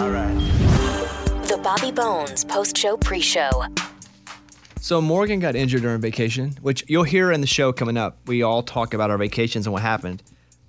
All right. The Bobby Bones post show pre show. So Morgan got injured during vacation, which you'll hear in the show coming up. We all talk about our vacations and what happened.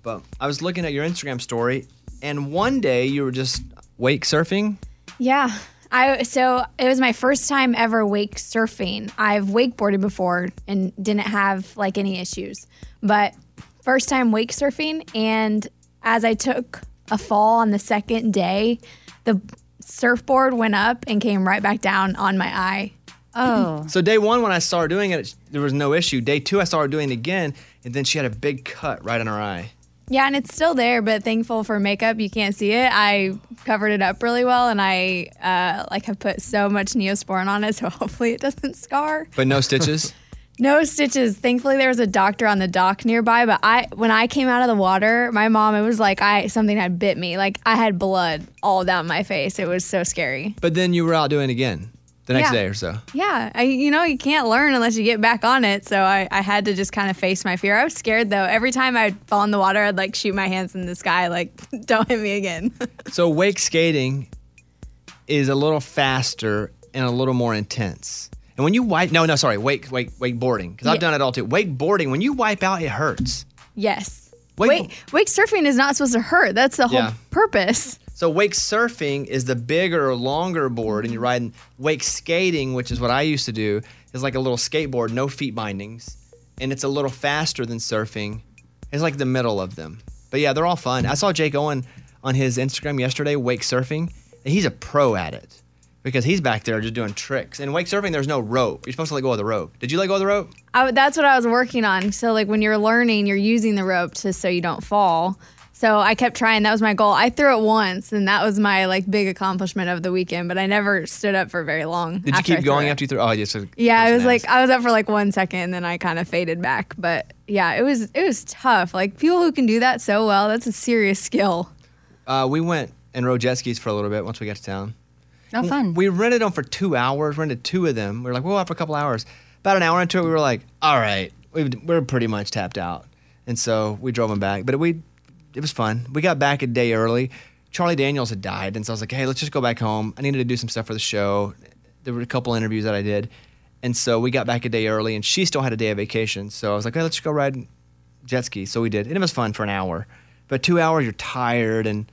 But I was looking at your Instagram story, and one day you were just wake surfing. Yeah. I so it was my first time ever wake surfing. I've wakeboarded before and didn't have like any issues. But first time wake surfing and as I took a fall on the second day, the surfboard went up and came right back down on my eye. Oh. So day one, when I started doing it, there was no issue. Day two, I started doing it again, and then she had a big cut right in her eye. Yeah, and it's still there, but thankful for makeup, you can't see it. I covered it up really well, and I uh, like have put so much Neosporin on it, so hopefully it doesn't scar. But no stitches. No stitches. Thankfully, there was a doctor on the dock nearby. But I, when I came out of the water, my mom, it was like I something had bit me. Like I had blood all down my face. It was so scary. but then you were out doing it again the next Yeah. day or so. Yeah, I, you know, you can't learn unless you get back on it. So I, I had to just kind of face my fear. I was scared though. Every time I'd fall in the water, I'd like shoot my hands in the sky, like, don't hit me again. So wake skating is a little faster and a little more intense. And when you wipe, no, no, sorry, wake, wake, wakeboarding, because I've done it all too. Wakeboarding, when you wipe out, it hurts. yes. Wake- Wake, wake surfing is not supposed to hurt. That's the whole Yeah. purpose. So wake surfing is the bigger, or longer board, and you're riding. Wake skating, which is what I used to do, is like a little skateboard, no feet bindings, and it's a little faster than surfing. It's like the middle of them. But yeah, they're all fun. I saw Jake Owen on his Instagram yesterday, wake surfing, and he's a pro at it because he's back there just doing tricks. And wake surfing, there's no rope. You're supposed to let go of the rope. Did you let go of the rope? I, that's what I was working on. So like when you're learning, you're using the rope to so you don't fall. So I kept trying. That was my goal. I threw it once, and that was my like big accomplishment of the weekend. But I never stood up for very long. Did you keep going it. after you threw? Oh, yes. so- Yeah, I was like. I was up for like one second, and then I kind of faded back. But yeah, it was it was tough. Like people who can do that so well, that's a serious skill. Uh, we went and rode jet skis for a little bit once we got to town. Oh, fun. We rented them for two hours. Rented two of them. We were like, we'll have for a couple hours. About an hour into it, we were like, all right, we've, we're pretty much tapped out, and so we drove them back. But we, it was fun. We got back a day early. Charlie Daniels had died, and so I was like, hey, let's just go back home. I needed to do some stuff for the show. There were a couple interviews that I did, and so we got back a day early, and she still had a day of vacation. So I was like, hey, let's just go ride jet ski. So we did, and it was fun for an hour. But two hours, you're tired, and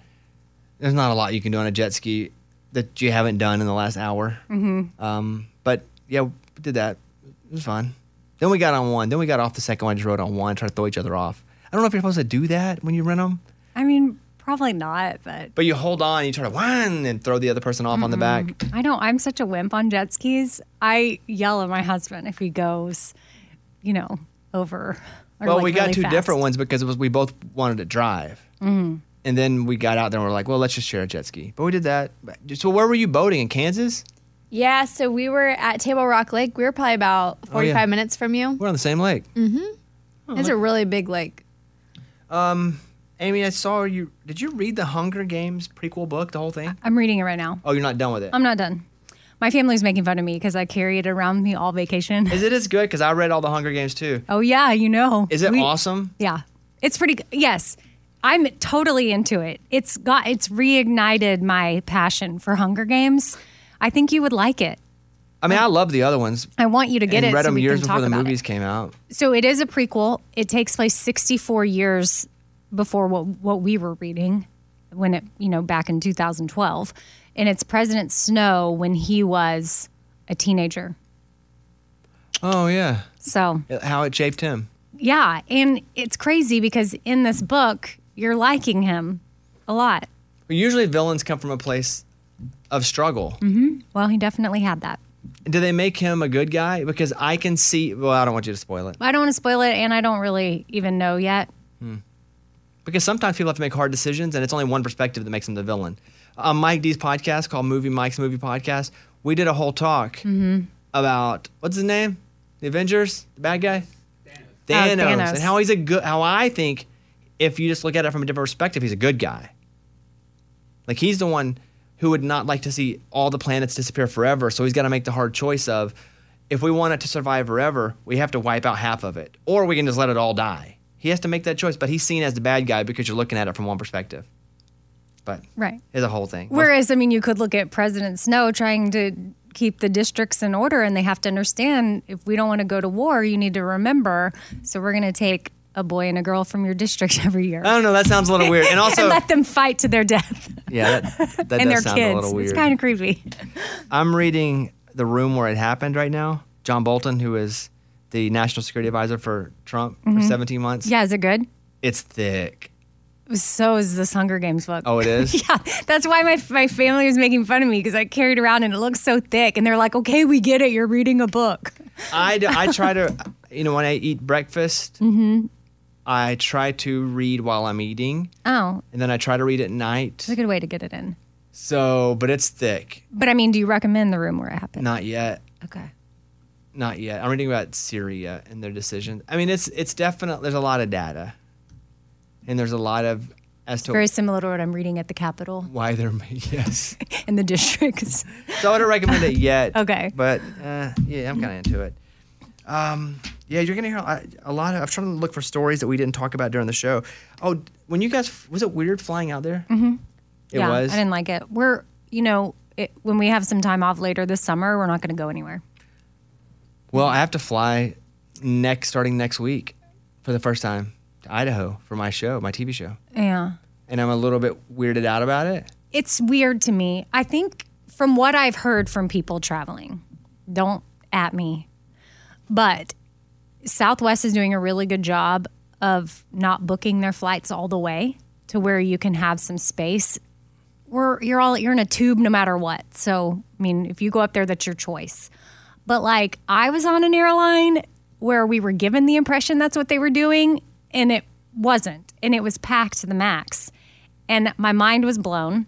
there's not a lot you can do on a jet ski that you haven't done in the last hour. Mm-hmm. Um, but yeah, we did that. It was fun. Then we got on one. Then we got off the second one. Just rode on one, try to throw each other off. I don't know if you're supposed to do that when you rent them, I mean, probably not, but but you hold on, you try to one and throw the other person off on the back. I don't. I'm such a wimp on jet skis. I yell at my husband if he goes, you know, over. Well, like we got really two fast. different ones because it was we both wanted to drive. Mm-hmm. And then we got out there and we're like, well, let's just share a jet ski. But we did that. So where were you boating in Kansas? Yeah, so we were at Table Rock Lake. We were probably about 45 yeah. minutes from you. We're on the same lake. Mm-hmm. Oh, it's a really big lake. Um, Amy, I saw you. Did you read the Hunger Games prequel book, the whole thing? I'm reading it right now. Oh, you're not done with it. I'm not done. My family's making fun of me because I carry it around me all vacation. Is it as good? Because I read all the Hunger Games too. oh yeah, you know. Is it We- awesome? Yeah, it's pretty. g- Yes, I'm totally into it. It's got it's reignited my passion for Hunger Games. I think you would like it. I mean, I love the other ones. I want you to get and it. read so them years before the movies It. came out. So it is a prequel. It takes place 64 years before what what we were reading when it you know back in 2012, and it's President Snow when he was a teenager. Oh yeah, So how it shaped him. yeah, and it's crazy because in this book you're liking him a lot. Usually, villains come from a place of struggle. Mm-hmm. Well, he definitely had that. Do they make him a good guy? Because I can see. Well, I don't want you to spoil it. I don't want to spoil it, and I don't really even know yet. Because sometimes people have to make hard decisions, and it's only one perspective that makes them the villain. On Mike D's podcast called Movie Mike's Movie Podcast, we did a whole talk Mm-hmm. about what's his name, the Avengers, the bad guy, Thanos, Oh, Thanos. and how he's a good. How I think, if you just look at it from a different perspective, he's a good guy. Like he's the one who would not like to see all the planets disappear forever. So he's got to make the hard choice of, if we want it to survive forever, we have to wipe out half of it, or we can just let it all die. He has to make that choice, but he's seen as the bad guy because you're looking at it from one perspective. but Right. it's a whole thing. Whereas, I mean, you could look at President Snow trying to keep the districts in order, and they have to understand if we don't want to go to war, you need to remember. So we're going to take a boy and a girl from your district every year. I don't know. That sounds a little weird. And also, and let them fight to their death yeah, that, that and does their sound kids. a little weird. It's kind of creepy. I'm reading the room where it happened right now. John Bolton, who is the national security advisor for Trump for 17 months. Mm-hmm. Yeah, is it good? It's thick. So is this Hunger Games book. Oh, it is? Yeah, that's why my, my family was making fun of me because I carried around and it looks so thick. And they're like, okay, we get it. You're reading a book. I I try to, you know, when I eat breakfast, Mm-hmm. I try to read while I'm eating, Oh, and then I try to read at night. it's a good way to get it in. So, but it's thick. But I mean, do you recommend the room where it happened? Not yet. Okay. Not yet. I'm reading about Syria and their decision. I mean, it's it's definitely there's a lot of data, and there's a lot of as to Very similar to what I'm reading at the Capitol why they're yes. in the districts. So I wouldn't recommend it yet. Okay. But uh, yeah, I'm kind of into it. Um, yeah, you're gonna hear a, lot of. I've tried to look for stories that we didn't talk about during the show. Oh, when you guys was it weird flying out there? Mm-hmm. It yeah, was. I didn't like it. We're, you know, it, when we have some time off later this summer, we're not going to go anywhere. Well, I have to fly next starting next week for the first time to Idaho for my show, my TV show, Yeah. and I'm a little bit weirded out about it. It's weird to me. I think from what I've heard from people traveling, don't at me, but Southwest is doing a really good job of not booking their flights all the way to where you can have some space. We're you're all you're in a tube no matter what. So I mean, if you go up there, that's your choice. But like I was on an airline where we were given the impression that's what they were doing, and it wasn't, and it was packed to the max, and my mind was blown.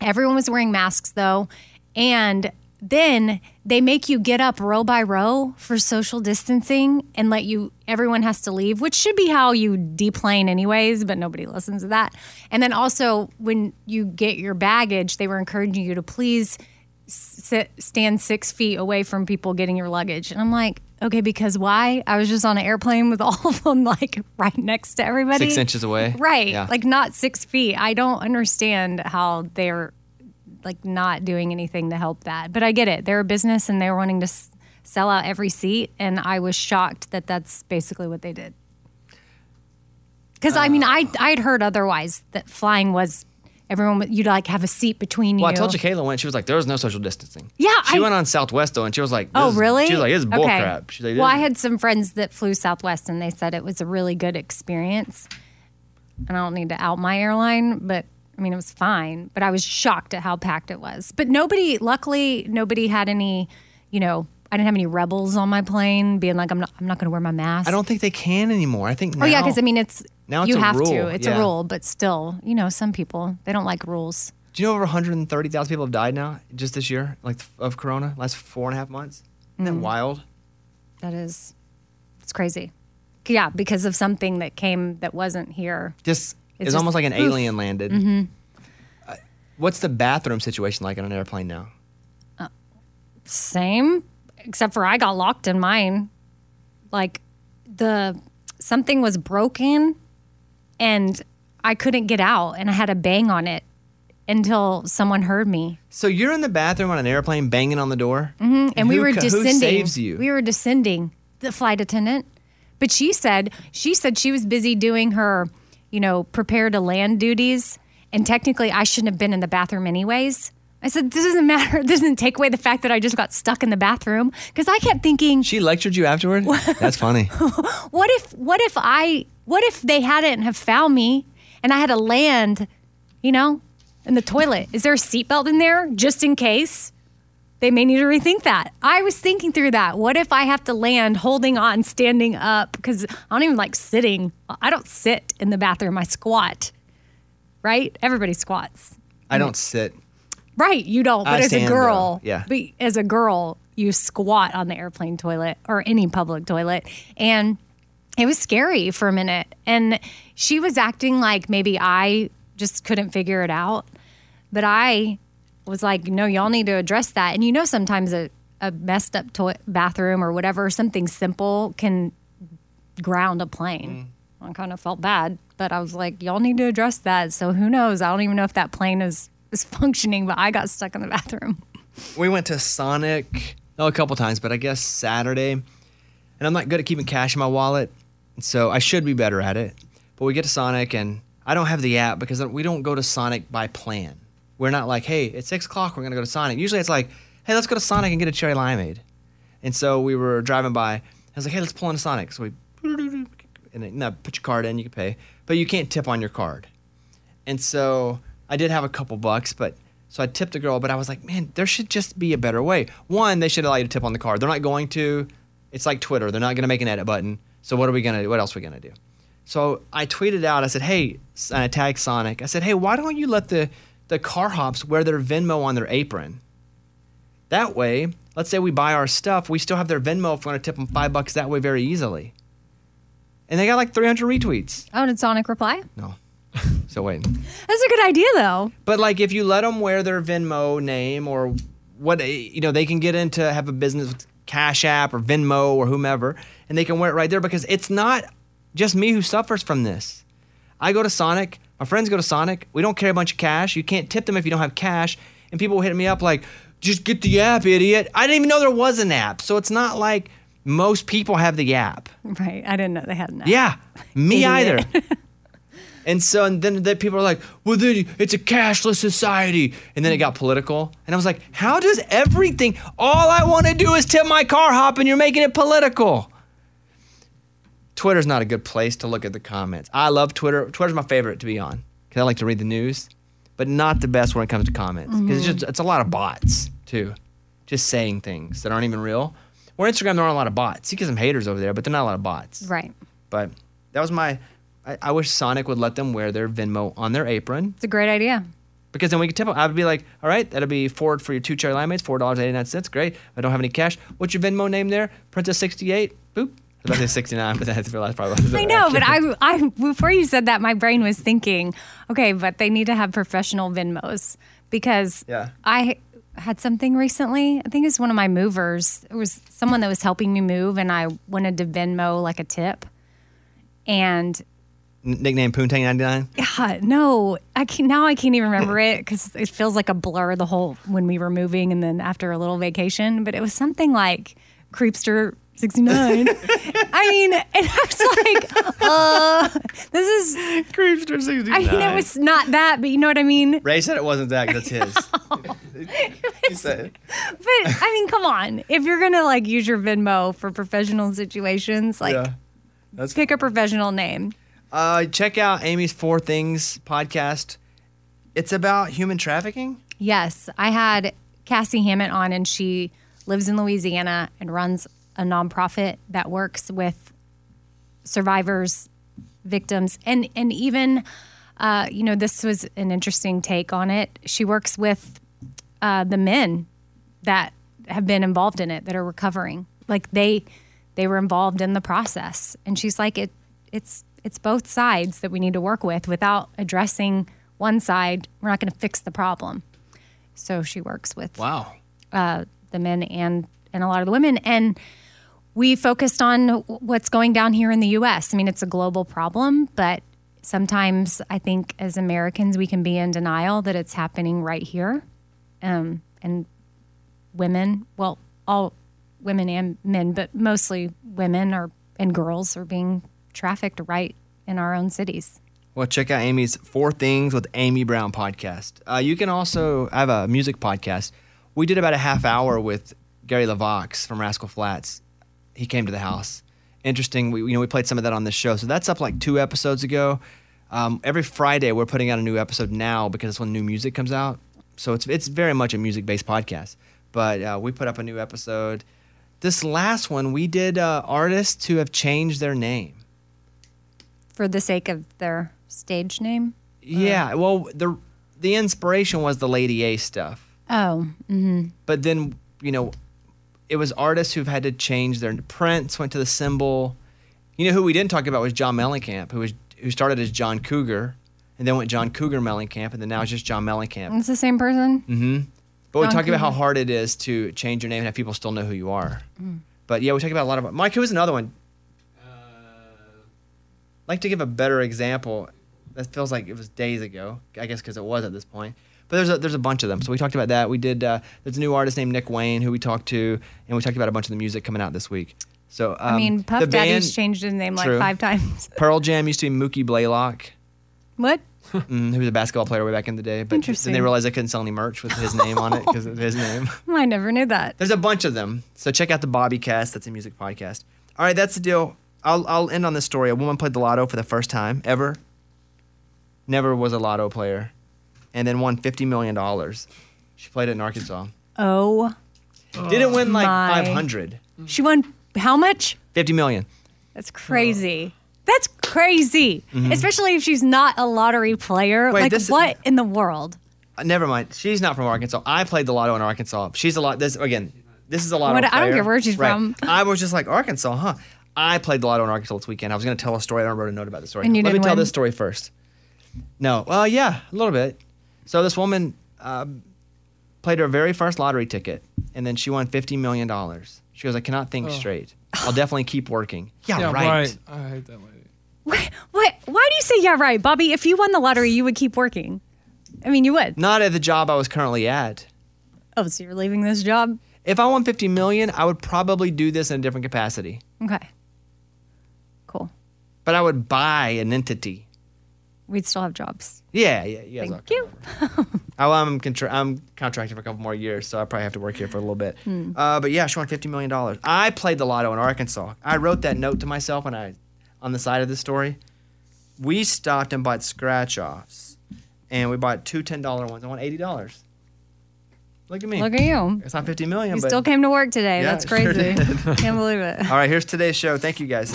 Everyone was wearing masks though. And then they make you get up row by row for social distancing and let you, everyone has to leave, which should be how you deplane anyways, but nobody listens to that. And then also, when you get your baggage, they were encouraging you to please sit, stand six feet away from people getting your luggage. And I'm like, okay, because why? I was just on an airplane with all of them like right next to everybody. Six inches away. Right. Yeah. Like not six feet. I don't understand how they're like not doing anything to help that. But I get it. They're a business and they're wanting to s- sell out every seat. And I was shocked that that's basically what they did. Because I mean, I I'd heard otherwise that flying was everyone would- you'd like have a seat between you. Well, I told you Kayla went. She was like, "There was no social distancing." Yeah, she I- went on Southwest though, and she was like, Oh, really? She was like, "It's bull Okay. crap." She's like, well, I had some friends that flew Southwest, and they said it was a really good experience. And I don't need to out my airline, but I mean, it was fine. But I was shocked at how packed it was. But nobody, luckily, nobody had any. You know, I didn't have any rebels on my plane being like, "I'm not, I'm not going to wear my mask." I don't think they can anymore. I think. Oh yeah, because I mean, it's now it's you a have rule, to. It's yeah. a rule, but still, you know, some people they don't like rules. Do you know over 130,000 people have died now just this year, like of Corona, last four and a half months? Isn't Mm. that wild? That is, it's crazy. Yeah, because of something that came that wasn't here. Just it's, almost like an oof. Mm-hmm. alien landed. Uh, what's the bathroom situation like on an airplane now? Same, except for I got locked in mine. Like the something was broken and I couldn't get out and I had to bang on it until someone heard me. So you're in the bathroom on an airplane, banging on the door, Mm-hmm. And we who were descending. Who saves you? We were descending. The flight attendant. But she said she said she was busy doing her, you know, prepare to land duties. And technically I shouldn't have been in the bathroom anyways. I said, this doesn't matter. It doesn't take away the fact that I just got stuck in the bathroom. Because I kept thinking, she lectured you afterward. That's funny. what if what if I what if they hadn't have found me and I had to land, you know, in the toilet? Is there a seatbelt in there just in case? They may need to rethink that. I was thinking through that. What if I have to land holding on, standing up? Because I don't even like sitting. I don't sit in the bathroom. I squat. Right? Everybody squats. I don't sit. Right, you don't. But I as a girl, though. Yeah. But as a girl, you squat on the airplane toilet or any public toilet, and it was scary for a minute. And she was acting like maybe I just couldn't figure it out, but I was like, "No, y'all need to address that." And you know, sometimes a a messed up toi- bathroom or whatever, something simple can ground a plane. Mm. I kind of felt bad, but I was like, y'all need to address that. So who knows? I don't even know if that plane is is functioning, but I got stuck in the bathroom. we went to Sonic oh, a couple times, but I guess Saturday, and I'm not good at keeping cash in my wallet, so I should be better at it. But we get to Sonic, and I don't have the app because we don't go to Sonic by plan. We're not like, hey, it's six o'clock, we're gonna go to Sonic. Usually it's like, hey, let's go to Sonic and get a cherry limeade. And so we were driving by. I was like, hey, let's pull into Sonic. So we, and then, no, put your card in, you can pay, but you can't tip on your card. And so I did have a couple bucks, but so I tipped the girl, but I was like, man, there should just be a better way. One, they should allow you to tip on the card. They're not going to. It's like Twitter. They're not going to make an edit button. So what are we gonna? Do? What else are we gonna do? So I tweeted out. I said, hey, and I tagged Sonic. I said, hey, why don't you let the the car hops wear their Venmo on their apron? That way, let's say we buy our stuff, we still have their Venmo if we want to tip them five bucks that way very easily. And they got like 300 retweets. Oh, did Sonic reply? No. so wait. That's a good idea, though. But like, if you let them wear their Venmo name or what, eh, you know, they can get into have a business with Cash App or Venmo or whomever, and they can wear it right there because it's not just me who suffers from this. I go to Sonic. My friends go to Sonic. We don't carry a bunch of cash. You can't tip them if you don't have cash. And people hit me up like, just get the app, idiot. I didn't even know there was an app. So it's not like most people have the app. Right. I didn't know they had an app. Yeah, me either. And so and then the people are like, well, then it's a cashless society. And then it got political. And I was like, how does everything, all I want to do is tip my car hop and you're making it political? Twitter's not a good place to look at the comments. I love Twitter. Twitter's my favorite to be on because I like to read the news, but not the best when it comes to comments because it's mm-hmm. just it's a lot of bots too, just saying things that aren't even real. Or Instagram, there aren't a lot of bots. You get some haters over there, but they're not a lot of bots. Right. But that was my. I, I wish Sonic would let them wear their Venmo on their apron It's a great idea. because then we could tip them. I would be like, all right, that'll be four for your two cherry limeades, four dollars eighty nine cents. Great. I don't have any cash. What's your Venmo name there? Princess sixty eight. Boop. I was about to say sixty nine, but then I had to realize probably. wasn't I know, but I, I before you said that, my brain was thinking, okay, but they need to have professional Venmos because Yeah. I had something recently. I think it's one of my movers. It was someone that was helping me move, and I wanted to Venmo like a tip, and nickname Poontang ninety nine. yeah, no, I can now I can't even remember it because it feels like a blur the whole when we were moving and then after a little vacation. But it was something like Creepster sixty nine. I mean, and I was like, uh, this is. Creepster sixty I mean, it was not that, but you know what I mean. Ray said it wasn't that that's his. he said, But I mean, come on, if you're gonna like use your Venmo for professional situations, like yeah. That's pick a professional name. Uh, check out Amy's Four Things podcast. It's about human trafficking. Yes, I had Cassie Hammett on, and she lives in Louisiana and runs a nonprofit that works with survivors, victims, and and even, uh, you know, this was an interesting take on it. She works with uh, the men that have been involved in it that are recovering. Like they they were involved in the process, and she's like, it it's it's both sides that we need to work with. Without addressing one side, we're not going to fix the problem. So she works with Wow. uh, the men and and a lot of the women and we focused on what's going down here in the US. I mean, it's a global problem, but sometimes I think as Americans we can be in denial that it's happening right here. Um, and women, well, all women and men, but mostly women are and girls are being trafficked right in our own cities. Well, check out Amy's Four Things with Amy Brown podcast. Uh, you can also I have a music podcast. We did about a half hour with Gary LeVox from Rascal Flatts. He came to the house. Interesting. We you know we played some of that on this show, so that's up like two episodes ago. Um, every Friday we're putting out a new episode now because it's when new music comes out. So it's it's very much a music based podcast. But uh, we put up a new episode. This last one we did uh, artists who have changed their name. For the sake of their stage name. Yeah, well, the the inspiration was the Lady A stuff, Oh, but then you know, it was artists who've had to change their. Prince went to the symbol. You know who we didn't talk about was John Mellencamp, who was who started as John Cougar, and then went John Cougar Mellencamp, and then now it's just John Mellencamp. it's the same person. Mm-hmm. But we John talk about how hard it is to change your name and have people still know who you are. But yeah, we talk about a lot of Mike. Who was another one? like to give a better example. That feels like it was days ago. I guess because it was at this point. But there's a there's a bunch of them. So we talked about that. We did. Uh, there's a new artist named Nick Wayne who we talked to, and we talked about a bunch of the music coming out this week. So um, I mean, Puff the Daddy's band- changed his name like five times. Pearl Jam used to be Mookie Blaylock. what? Mm, he was a basketball player way back in the day. But then they realized they couldn't sell any merch with his name on it because of his name. I never knew that. There's a bunch of them. So check out the Bobby Cast. That's a music podcast. All right, that's the deal. I'll, I'll end on this story. A woman played the lotto for the first time ever. Never was a lotto player. And then won $50 million. She played it in Arkansas. Oh, Didn't win like my. 500. she won how much? 50 million. That's crazy. That's crazy. Especially if she's not a lottery player. Mm-hmm. Wait, like, this what in the world? Uh, never mind. She's not from Arkansas. I played the lotto in Arkansas. She's a lot. This again. This is a lotto. What- I don't player. care where she's Right. from. I was just like Arkansas, huh? I played the lotto in Arkansas this weekend. I was going to tell a story. I don't wrote a note about the story. And you Let me didn't tell win? this story first. No. Well, yeah, a little bit. So this woman um, played her very first lottery ticket, and then she won fifty million dollars. She goes, "I cannot think straight. I'll definitely keep working." Yeah, Yeah, right. right. I hate that lady. What? what? Why do you say yeah, right, Bobby? If you won the lottery, you would keep working. I mean, you would. Not at the job I was currently at. Oh, so you're leaving this job? If I won fifty million, I would probably do this in a different capacity. Okay. Cool. But I would buy an entity. We'd still have jobs. Yeah, yeah, yeah. Thank you. Oh, I'm contra- I'm contracted for a couple more years, so I probably have to work here for a little bit. Uh, but yeah, she won fifty million dollars. I played the lotto in Arkansas. I wrote that note to myself when I, on the side of the story. We stopped and bought scratch offs, and we bought two ten dollar ones. I won eighty dollars. Look at me. Look at you. It's not fifty million, You but still came to work today. Yeah, That's it sure crazy. did. Can't believe it. all right. Here's today's show. Thank you guys.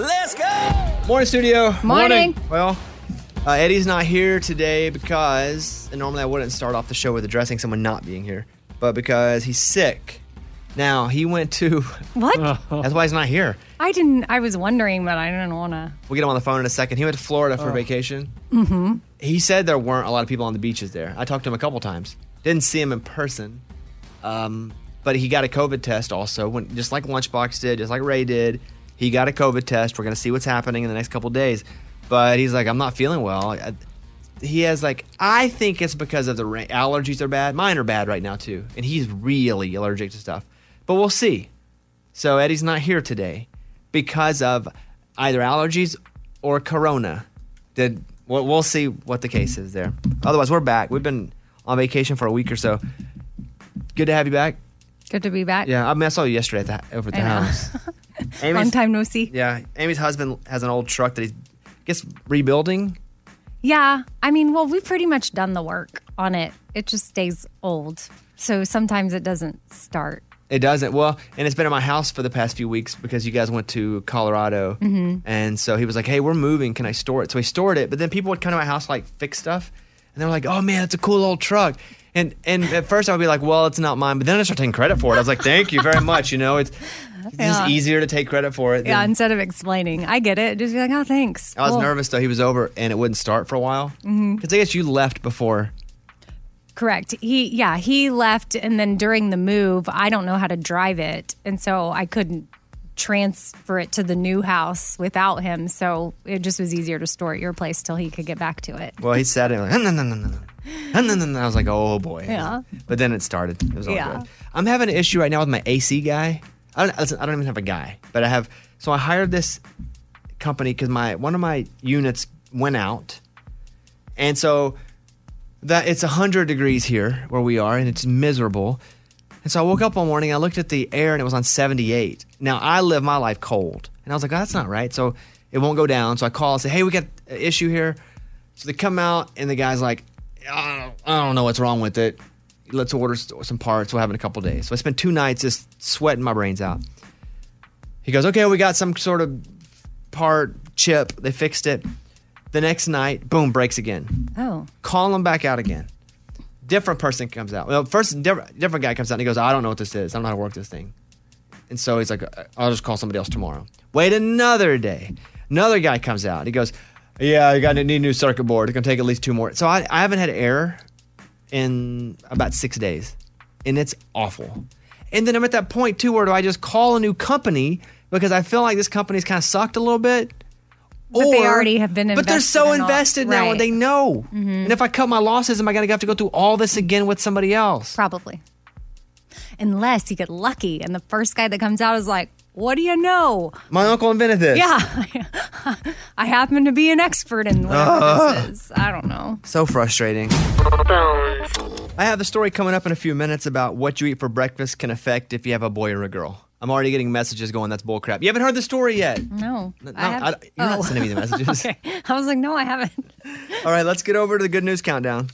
Let's go. Morning, studio. Morning. Well, uh, Eddie's not here today because and normally I wouldn't start off the show with addressing someone not being here, but because he's sick. Now he went to. What? That's why he's not here. I didn't. I was wondering, but I didn't want to. We'll get him on the phone in a second. He went to Florida for vacation. Mm-hmm. He said there weren't a lot of people on the beaches there. I talked to him a couple times. Didn't see him in person. Um, but he got a COVID test also, when, just like Lunchbox did, just like Ray did. He got a COVID test. We're going to see what's happening in the next couple days. But he's like, I'm not feeling well. He has like, I think it's because of the rain. allergies are bad. Mine are bad right now too, and he's really allergic to stuff. But we'll see. So Eddie's not here today because of either allergies or corona. Did we'll, we'll see what the case is there. Otherwise, we're back. We've been on vacation for a week or so. Good to have you back. Good to be back. Yeah, I, mean, I saw you yesterday at the, over at the I house. Long Amy's, time no see. Yeah, Amy's husband has an old truck that he's I guess rebuilding. Yeah. I mean, well, we've pretty much done the work on it. It just stays old. So sometimes it doesn't start. It doesn't. Well, and it's been at my house for the past few weeks because you guys went to Colorado. Mm-hmm. And so he was like, hey, we're moving. Can I store it? So he stored it. But then people would come to my house, like, fix stuff. And they were like, oh, man, it's a cool old truck. And and at first I would be like, well, it's not mine. But then I started taking credit for it. I was like, thank you very much. You know, it's, it's Yeah. just easier to take credit for it. Yeah. than- Instead of explaining, I get it. Just be like, oh, thanks. I was Cool. nervous, though. He was over and it wouldn't start for a while. Because Mm-hmm. I guess you left before. Correct. He, yeah, he left, and then during the move, I don't know how to drive it, and so I couldn't transfer it to the new house without him. So it just was easier to store at your place till he could get back to it. Well, he sat there like, no, no, no, no, no. And then I was like, oh boy. Yeah. But then it started. It was all Yeah. good. I'm having an issue right now with my AC guy. I don't, listen, I don't even have a guy, but I have. So I hired this company because my one of my units went out, and so that it's hundred degrees here where we are, and it's miserable. And so I woke up one morning, I looked at the air, and it was on 78. Now I live my life cold, and I was like, oh, that's not right. So it won't go down. So I call and say, hey, we got an issue here. So they come out, and the guy's like, I don't, I don't know what's wrong with it. Let's order some parts. We'll have it in a couple days. So I spent two nights just sweating my brains out. He goes, okay, we got some sort of part chip. They fixed it. The next night, boom, breaks again. Oh, Call him back out again. Different person comes out. Well, first, different, different guy comes out and he goes, I don't know what this is. I don't know how to work this thing. And so he's like, uh, I'll just call somebody else tomorrow. Wait another day. Another guy comes out. He goes, Yeah, you got to need a new circuit board. It's gonna take at least two more. So I, I haven't had error in about six days, and it's awful. And then I'm at that point too where do I just call a new company because I feel like this company's kind of sucked a little bit. But they already have been But they're so invested in invested now, Right. Mm-hmm. and they know. And if I cut my losses, am I gonna have to go through all this again with somebody else? Probably. Unless you get lucky and the first guy that comes out is like, what do you know? My uncle invented this. Yeah. I happen to be an expert in whatever this ah. is. I don't know. So frustrating. I have a story coming up in a few minutes about what you eat for breakfast can affect if you have a boy or a girl. I'm already getting messages going, that's bullcrap. You haven't heard the story yet. No. No, I have- I- you're not oh. sending me the messages. okay. I was like, no, I haven't. All right, let's get over to the good news countdown.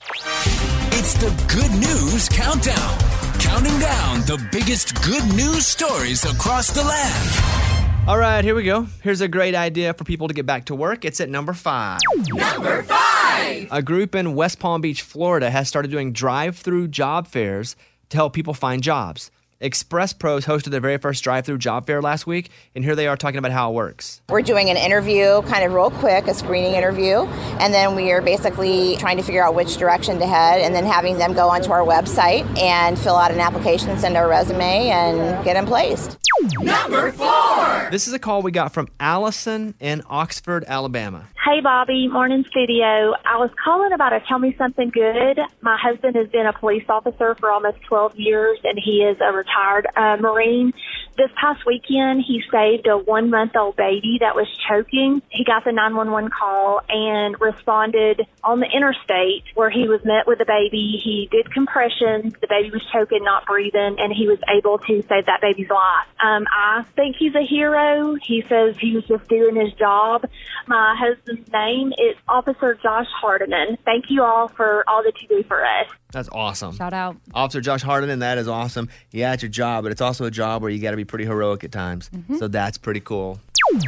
It's the Good News Countdown. Counting down the biggest good news stories across the land. All right, here we go. Here's a great idea for people to get back to work. It's at number five. Number five. A group in West Palm Beach, Florida has started doing drive through job fairs to help people find jobs. Express Pros hosted their very first drive through job fair last week, and here they are talking about how it works. We're doing an interview, kind of real quick, a screening interview, and then we are basically trying to figure out which direction to head, and then having them go onto our website and fill out an application, send our resume, and get them placed. Number four. This is a call we got from Allison in Oxford, Alabama. Hey, Bobby, morning studio. I was calling about a Tell Me Something Good. My husband has been a police officer for almost 12 years, and he is a retired uh, Marine. This past weekend, he saved a one month old baby that was choking. He got the 911 call and responded on the interstate where he was met with the baby. He did compressions. The baby was choking, not breathing, and he was able to save that baby's life. Um, I think he's a hero. He says he was just doing his job. My husband's name is Officer Josh Hardiman. Thank you all for all that you do for us. That's awesome. Shout out. Officer Josh Harden, that is awesome. Yeah, it's your job, but it's also a job where you got to be pretty heroic at times. Mm-hmm. So that's pretty cool.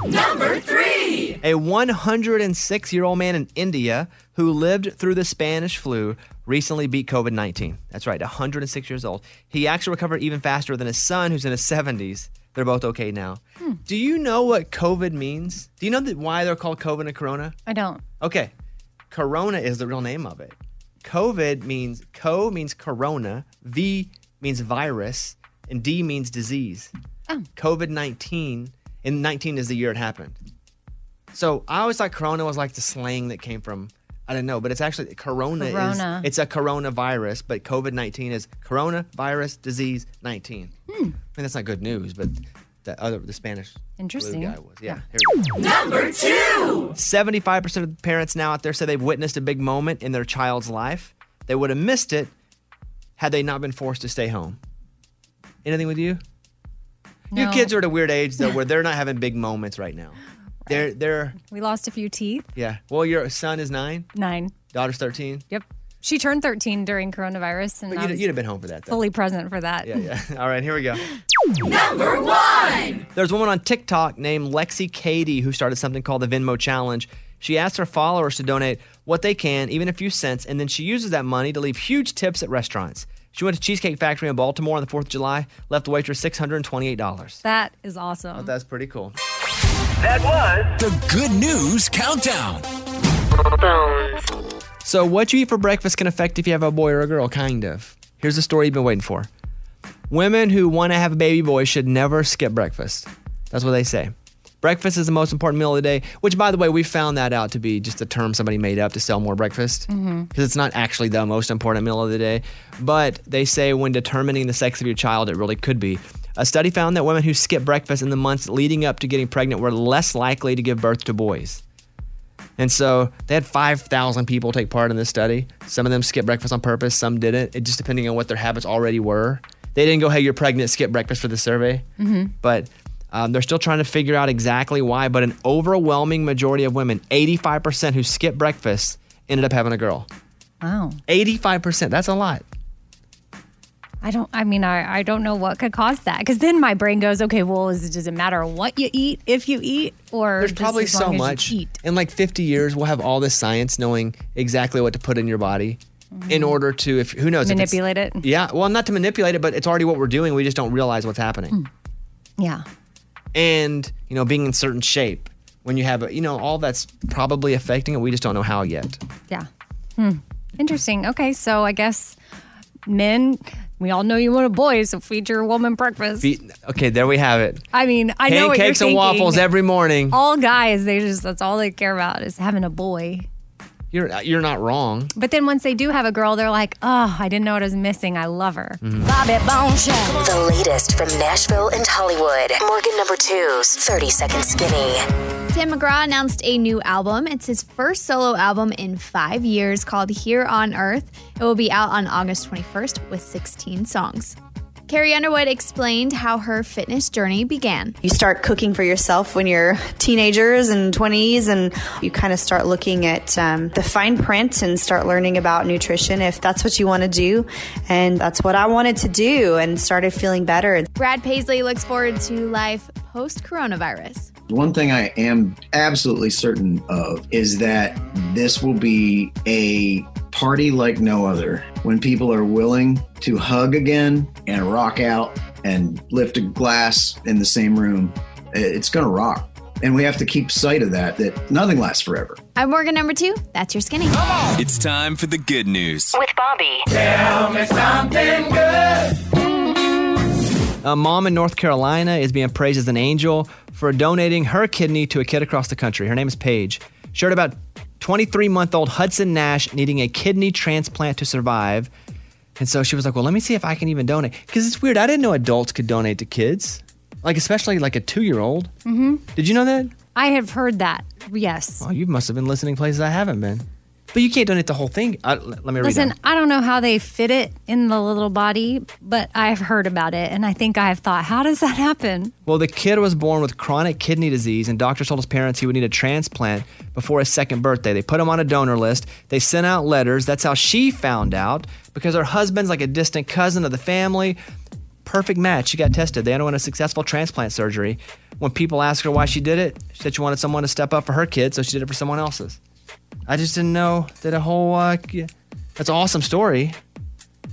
Number three. A 106 year old man in India who lived through the Spanish flu recently beat COVID 19. That's right, 106 years old. He actually recovered even faster than his son, who's in his 70s. They're both okay now. Hmm. Do you know what COVID means? Do you know that why they're called COVID and Corona? I don't. Okay. Corona is the real name of it. COVID means co means corona, V means virus, and D means disease. Oh. COVID 19, and 19 is the year it happened. So I always thought corona was like the slang that came from, I don't know, but it's actually corona, Corona. is, it's a coronavirus, but COVID 19 is coronavirus disease 19. Hmm. I mean, that's not good news, but the other, the Spanish flu Interesting. guy was. Yeah. Here we. Number two. 75% of the parents now out there say they've witnessed a big moment in their child's life. They would have missed it had they not been forced to stay home. Anything with you? Your No. kids are at a weird age though where they're not having big moments right now. They're they're We lost a few teeth. yeah. Well, your son is 9, Nine. daughter's 13. Yep. She turned 13 during coronavirus, and But you'd, you'd have been home for that though. fully present for that. Yeah, yeah. All right, here we go. Number one. There's a woman on TikTok named Lexi Katie who started something called the Venmo Challenge. She asks her followers to donate what they can, even a few cents, and then she uses that money to leave huge tips at restaurants. She went to Cheesecake Factory in Baltimore on the 4th of July, left the waitress $628. That is awesome. That's pretty cool. That was the Good News Countdown. So, what you eat for breakfast can affect if you have a boy or a girl, kind of. Here's the story you've been waiting for. Women who want to have a baby boy should never skip breakfast. That's what they say. Breakfast is the most important meal of the day, which, by the way, we found that out to be just a term somebody made up to sell more breakfast. Mm-hmm. Because it's not actually the most important meal of the day. But they say when determining the sex of your child, it really could be. A study found that women who skip breakfast in the months leading up to getting pregnant were less likely to give birth to boys. And so they had 5,000 people take part in this study. Some of them skipped breakfast on purpose, some didn't. It just depending on what their habits already were. They didn't go, hey, you're pregnant, skip breakfast for the survey. But um, they're still trying to figure out exactly why. But an overwhelming majority of women, 85% who skipped breakfast, ended up having a girl. Wow. 85%. That's a lot. I don't. I mean, I, I don't know what could cause that because then my brain goes, okay, well, is, does it matter what you eat if you eat, or There's probably so long as you much. In like 50 years, we'll have all this science knowing exactly what to put in your body in order to, if who knows, Mm-hmm. Manipulate it? Yeah, well, not to manipulate it, but it's already what we're doing. We just don't realize what's happening. Yeah. And you know, being in certain shape when you have, a, you know, all that's probably affecting it. We just don't know how yet. Yeah. Hmm. Interesting. Okay, so I guess men, we all know you want a boy, so feed your woman breakfast. Okay, there we have it. I mean, I know what you're Pancakes and thinking. waffles every morning. all guys, they just that's all they care about is having a boy. You're you're not wrong. But then once they do have a girl, they're like, oh, I didn't know what I was missing. I love her. Mm-hmm. Bobby Bone Show. The latest from Nashville and Hollywood. Morgan number two's 30 Second Skinny. Tim McGraw announced a new album. It's his first solo album in five years called Here on Earth. It will be out on August 21st with 16 songs. Carrie Underwood explained how her fitness journey began. You start cooking for yourself when you're teenagers and 20s, and you kind of start looking at um, the fine print and start learning about nutrition if that's what you want to do. And that's what I wanted to do and started feeling better. Brad Paisley looks forward to life post coronavirus. One thing I am absolutely certain of is that this will be a party like no other when people are willing to hug again and rock out and lift a glass in the same room. It's going to rock. And we have to keep sight of that, that nothing lasts forever. I'm Morgan number two. That's your skinny. It's time for the good news. With Bobby. A mom in North Carolina is being praised as an angel for donating her kidney to a kid across the country. Her name is Paige. She heard about 23 month old Hudson Nash needing a kidney transplant to survive. And so she was like, well, let me see if I can even donate. Because it's weird. I didn't know adults could donate to kids, like, especially like a two year old. Mm-hmm. Did you know that? I have heard that. Yes. Oh, you must have been listening places I haven't been. But you can't donate the whole thing. Uh, let me read Listen. I don't know how they fit it in the little body, but I've heard about it. And I think I've thought, how does that happen? Well, the kid was born with chronic kidney disease, and doctors told his parents he would need a transplant before his second birthday. They put him on a donor list. They sent out letters. That's how she found out because her husband's like a distant cousin of the family. Perfect match. She got tested. They underwent a successful transplant surgery. When people asked her why she did it, she said she wanted someone to step up for her kid, so she did it for someone else's. I just didn't know that a whole. Uh, that's an awesome story.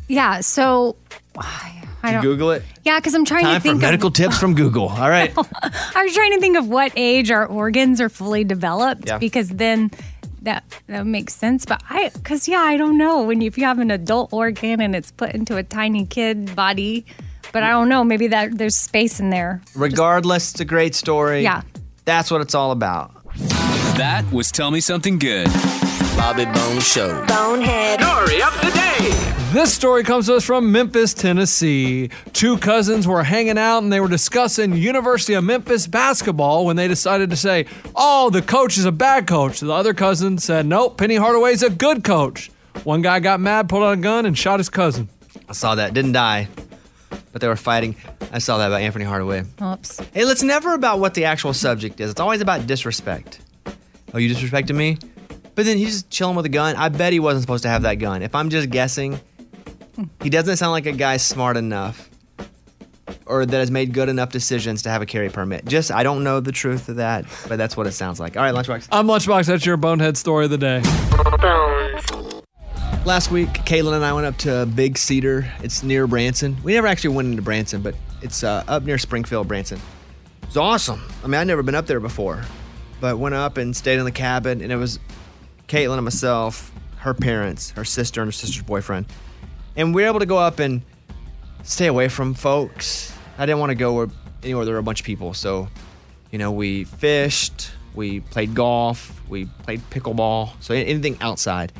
Yeah. So I Did you don't. Google it? Yeah, because I'm trying Time to for think medical of. tips from Google. All right. I was trying to think of what age our organs are fully developed Yeah. because then that that makes sense. But I, because yeah, I don't know when you, if you have an adult organ and it's put into a tiny kid body, but I don't know. Maybe that there's space in there. Regardless, it's a great story. Yeah. That's what it's all about. That was Tell Me Something Good. Bobby Bone Show. Bonehead. Story of the day. This story comes to us from Memphis, Tennessee. Two cousins were hanging out and they were discussing University of Memphis basketball when they decided to say, Oh, the coach is a bad coach. The other cousin said, Nope, Penny Hardaway's a good coach. One guy got mad, pulled out a gun, and shot his cousin. I saw that. Didn't die, but they were fighting. I saw that about Anthony Hardaway. Oops. Hey, it's never about what the actual subject is. It's always about disrespect. Oh, you disrespected me? But then he's just chilling with a gun. I bet he wasn't supposed to have that gun. If I'm just guessing, he doesn't sound like a guy smart enough or that has made good enough decisions to have a carry permit. Just, I don't know the truth of that, but that's what it sounds like. All right, Lunchbox. I'm Lunchbox. That's your bonehead story of the day. Last week, Caitlin and I went up to Big Cedar. It's near Branson. We never actually went into Branson, but it's uh, up near Springfield, Branson. It's awesome. I mean, I'd never been up there before, but went up and stayed in the cabin, and it was Caitlin and myself, her parents, her sister, and her sister's boyfriend. And we were able to go up and stay away from folks. I didn't want to go anywhere there were a bunch of people. So, you know, we fished, we played golf, we played pickleball. So anything outside.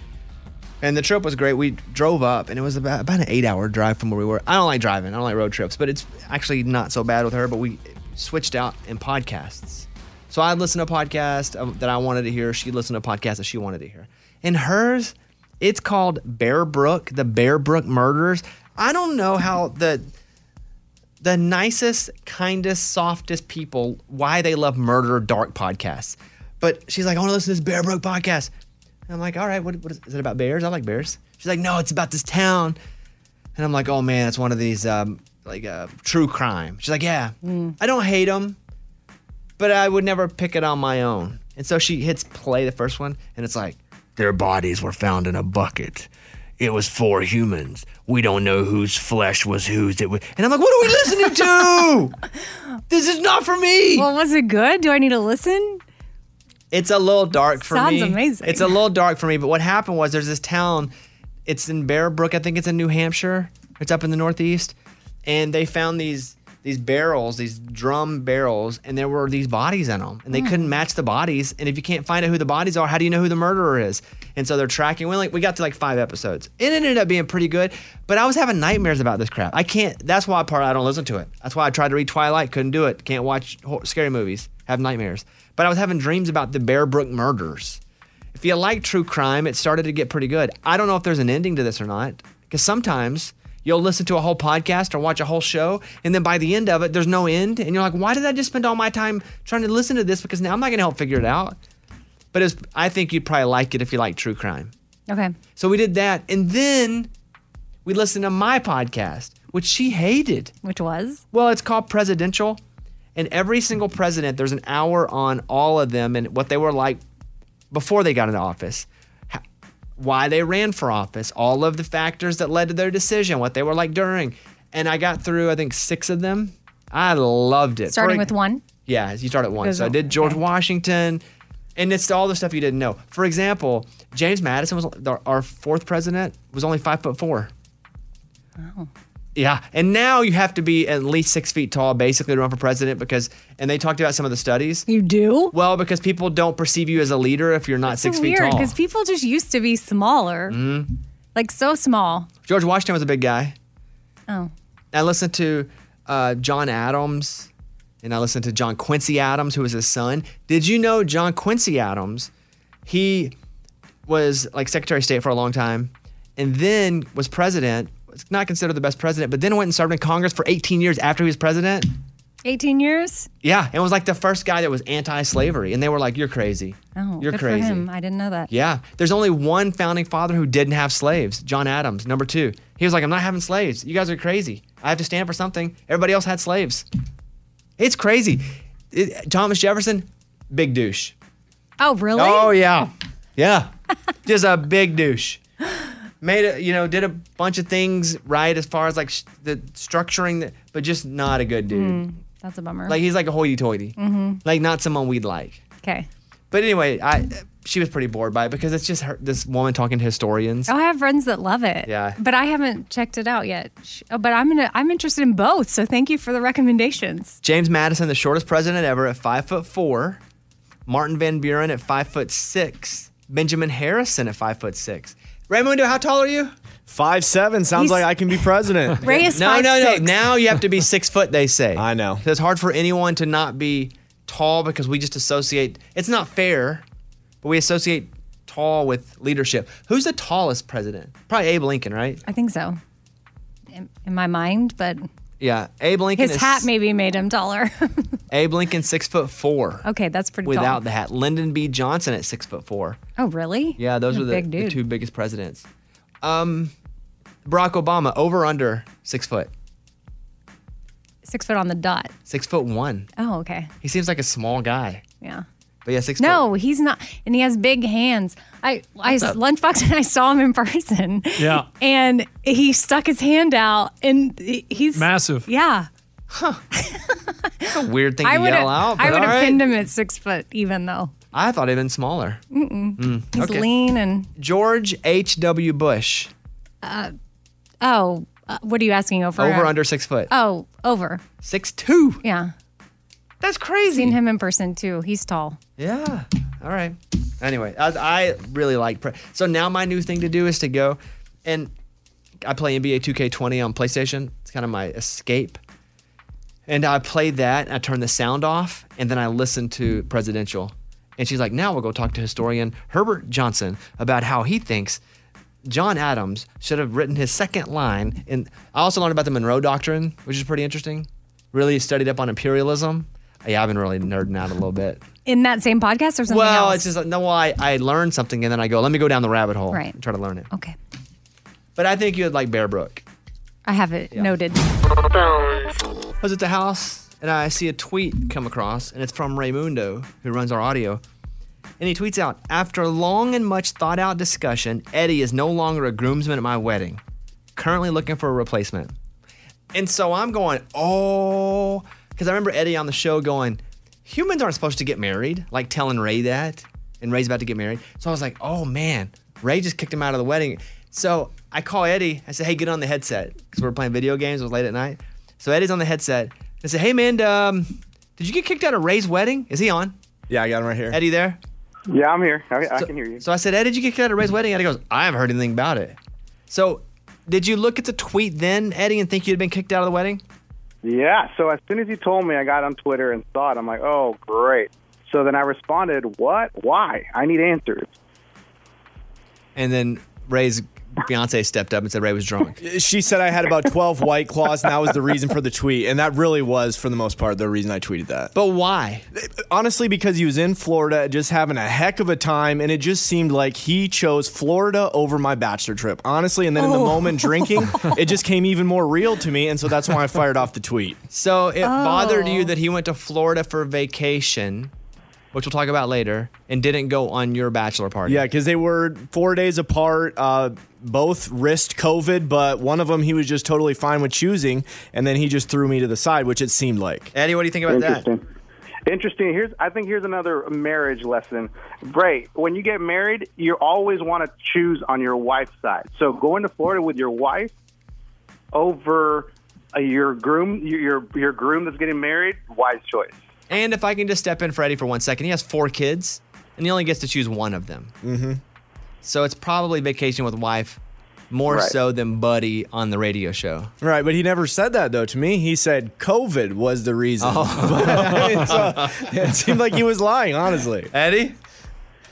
And the trip was great. We drove up, and it was about, about an eight-hour drive from where we were. I don't like driving. I don't like road trips, but it's actually not so bad with her. But we switched out in podcasts. So I'd listen to a podcast that I wanted to hear. She'd listen to a podcast that she wanted to hear. And hers, it's called Bear Brook, the Bear Brook Murders. I don't know how the the nicest, kindest, softest people why they love murder dark podcasts. But she's like, I want to listen to this Bear Brook podcast. And I'm like, all right, what, what is, is it about bears? I like bears. She's like, no, it's about this town. And I'm like, oh man, it's one of these um, like uh, true crime. She's like, yeah, I don't hate them, but I would never pick it on my own. And so she hits play the first one, and it's like, their bodies were found in a bucket. It was four humans. We don't know whose flesh was whose. It was, and I'm like, what are we listening to? this is not for me. Well, was it good? Do I need to listen? It's a little dark for Sounds me. Sounds amazing. It's a little dark for me. But what happened was there's this town. It's in Bear Brook. I think it's in New Hampshire. It's up in the Northeast, and they found these these barrels, these drum barrels, and there were these bodies in them, and they Hmm. couldn't match the bodies. And if you can't find out who the bodies are, how do you know who the murderer is? And so they're tracking. We like we got to like five episodes. It ended up being pretty good, but I was having nightmares about this crap. I can't. That's why part I don't listen to it. That's why I tried to read Twilight, couldn't do it. Can't watch scary movies. Have nightmares. But I was having dreams about the Bear Brook murders. If you like true crime, it started to get pretty good. I don't know if there's an ending to this or not, because sometimes you'll listen to a whole podcast or watch a whole show, and then by the end of it, there's no end, and you're like, why did I just spend all my time trying to listen to this? Because now I'm not going to help figure it out. But I think you'd probably like it if you like true crime. Okay. So we did that, and then we listened to my podcast, which she hated. Which was? Well, it's called Presidential. And every single president, there's an hour on all of them and what they were like before they got into office, why they ran for office, all of the factors that led to their decision, what they were like during. And I got through, I think, six of them. I loved it. Starting For- with one. yeah, you start at one. So I did George Washington, and it's all the stuff you didn't know. For example, James Madison was our fourth president. Was only five foot four. Oh. Yeah, and now you have to be at least six feet tall, basically, to run for president. Because, and they talked about some of the studies. You do? Well, because people don't perceive you as a leader if you're not It's six so feet weird tall. because people just used to be smaller, Mhm. like so small. George Washington was a big guy. Oh. I listened to uh, John Adams, and I listened to John Quincy Adams, who was his son. Did you know John Quincy Adams? He was like Secretary of State for a long time, and then was president. Not considered the best president, but then went and served in Congress for 18 years after he was president. 18 years? Yeah, and was like the first guy that was anti-slavery, and they were like, "You're crazy. Oh, You're good crazy." for him. I didn't know that. Yeah, there's only one founding father who didn't have slaves, John Adams, number two. He was like, I'm not having slaves. You guys are crazy. I have to stand for something. Everybody else had slaves. It's crazy. It- Thomas Jefferson, big douche. Oh, really? Oh, yeah. Yeah. Just a big douche. Made it, you know, did a bunch of things right as far as like sh- the structuring, the, but just not a good dude. Mm, that's a bummer. Like he's like a hoity toity. Mhm. Like not someone we'd like. Okay. But anyway, I she was pretty bored by it because it's just her, this woman talking to historians. Oh, I have friends that love it. Yeah. But I haven't checked it out yet. Oh, But I'm gonna I'm interested in both. So thank you for the recommendations. James Madison, the shortest president ever, at five foot four. Martin Van Buren at five foot six. Benjamin Harrison at five foot six. Raymundo, how tall are you? Five seven sounds He's- like I can be president. Ray is no, no, no. 5'6". Now you have to be six foot. They say. I know. It's hard for anyone to not be tall because we just associate. It's not fair, but we associate tall with leadership. Who's the tallest president? Probably Abe Lincoln, right? I think so. In, in my mind, but Yeah, Abe Lincoln. his is, hat maybe made him taller. Abe Lincoln six foot four. okay, that's pretty Without tall. the hat, Lyndon B. Johnson at six foot four. Oh, really? Yeah, those A were the, the two biggest presidents. Um, Barack Obama over under six foot, Six foot on the dot. six foot one. Oh, okay. He seems like a small guy, Yeah. But yeah, six. foot. No, he's not, and he has big hands. I, I. Lunchbox and I saw him in person. Yeah. and he stuck his hand out, and he's Massive. Yeah, That's a weird thing I to would yell have. out. I would have right. pinned him at six foot, even though I thought he'd been smaller. Mm-mm. Mm, he's okay. lean and George H. W. Bush uh, oh, uh, what are you asking over? over under six foot, Oh, over. six two. Yeah, That's crazy. seen him in person too. He's tall. Yeah. All right. Anyway, I, I really like. Pre- so now my new thing to do is to go, and I play NBA 2K20 on PlayStation. It's kind of my escape. And I play that. and I turn the sound off, and then I listen to Presidential. And she's like, "Now we'll go talk to historian Herbert Johnson about how he thinks John Adams should have written his second line." And I also learned about the Monroe Doctrine, which is pretty interesting. Really studied up on imperialism. Yeah, I've been really nerding out a little bit. In that same podcast or something Well, else? it's just like, no, I, I learned something and then I go, let me go down the rabbit hole Right. and try to learn it. Okay. But I think you'd like Bear Brook. I have it noted. I was at the house and I see a tweet come across and it's from Raymundo, who runs our audio. And he tweets out, after long and much thought out discussion, Eddie is no longer a groomsman at my wedding. Currently looking for a replacement. And so I'm going, oh, because I remember Eddie on the show going, humans aren't supposed to get married, like telling Ray that, and Ray's about to get married. So I was like, oh man, Ray just kicked him out of the wedding. So I call Eddie. I said, hey, get on the headset because we are playing video games. It was late at night. So Eddie's on the headset. I said, hey man, um, did you get kicked out of Ray's wedding? Is he on? Yeah, I got him right here. Eddie there? Yeah, I'm here. I, I So- can hear you. So I said, Ed, did you get kicked out of Ray's wedding? Eddie goes, I haven't heard anything about it. So did you look at the tweet then, Eddie, and think you'd been kicked out of the wedding? Yeah. So as soon as he told me, I got on Twitter and it. I'm like, oh, great. So then I responded, what? Why? I need answers. And then Ray's fiance stepped up and said Ray was drunk. She said I had about 12 white claws, and that was the reason for the tweet. And that really was, for the most part, the reason I tweeted that. But why? Honestly, because he was in Florida just having a heck of a time, and it just seemed like he chose Florida over my bachelor trip. Honestly, and then in the Oh. moment drinking, it just came even more real to me. And so that's why I fired off the tweet. So it bothered Oh. you that he went to Florida for vacation, which we'll talk about later, and didn't go on your bachelor party. Yeah, because they were four days apart. Uh, both risked COVID, but one of them he was just totally fine with choosing, and then he just threw me to the side, which it seemed like. Eddie, what do you think about that? Interesting. Interesting. Here's, I think here's another marriage lesson. Great. when you get married, you always want to choose on your wife's side. So going to Florida with your wife over uh, your groom, your, your your groom that's getting married, wise choice. And if I can just step in for Eddie for one second, he has four kids, and he only gets to choose one of them. Mm-hmm. So it's probably vacation with wife more Right. so than Buddy on the radio show. Right, but he never said that though to me. He said COVID was the reason. Oh. so, uh, it seemed like he was lying, honestly. Eddie?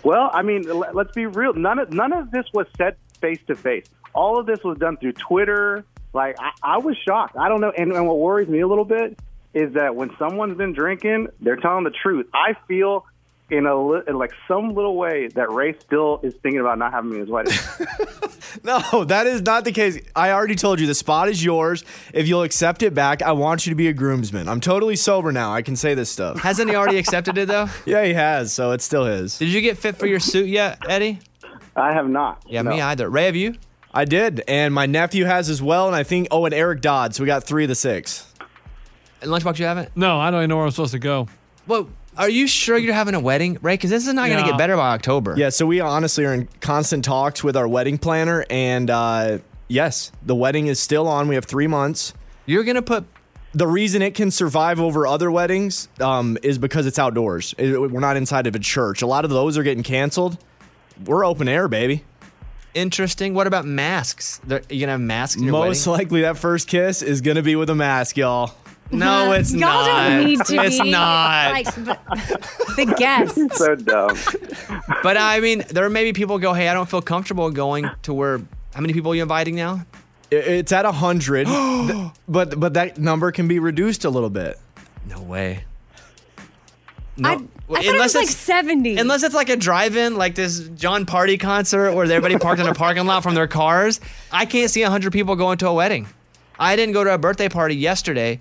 Well, I mean, let- let's be real. None of none of this was said face to face. All of this was done through Twitter. Like I, I was shocked. I don't know. And, and what worries me a little bit is that when someone's been drinking, they're telling the truth. I feel in a li- in like some little way that Ray still is thinking about not having me as wedding. No, that is not the case. I already told you the spot is yours. If you'll accept it back, I want you to be a groomsman. I'm totally sober now. I can say this stuff. Hasn't he already accepted it though? Yeah, he has. So it's still his. Did you get fit for your suit yet, Eddie? I have not. Yeah, me either. Ray, have you? I did, and my nephew has as well, and I think oh, and Eric Dodd. So we got three of the six. And Lunchbox, you haven't? No, I don't even know where I'm supposed to go. Well, are you sure you're having a wedding, Ray? Because this is not going to No. get better by October. Yeah, so we honestly are in constant talks with our wedding planner, and uh, yes, the wedding is still on. We have three months. You're gonna put. The reason it can survive over other weddings um, is because it's outdoors. It- we're not inside of a church. A lot of those are getting canceled. We're open air, baby. Interesting. What about masks? There- You gonna have masks in your Most wedding? likely, that first kiss is gonna be with a mask, y'all. No, it's Y'all not. don't need to it's be not. like the, the guests. so dumb. but I mean, there may be people go, "Hey, I don't feel comfortable going to where." How many people are you inviting now? It's at a hundred, but but that number can be reduced a little bit. No way. I, I thought it was like 70. unless it's like a drive-in, like this Jon Pardi concert where everybody parked in a parking lot from their cars. I can't see hundred people going to a wedding. I didn't go to a birthday party yesterday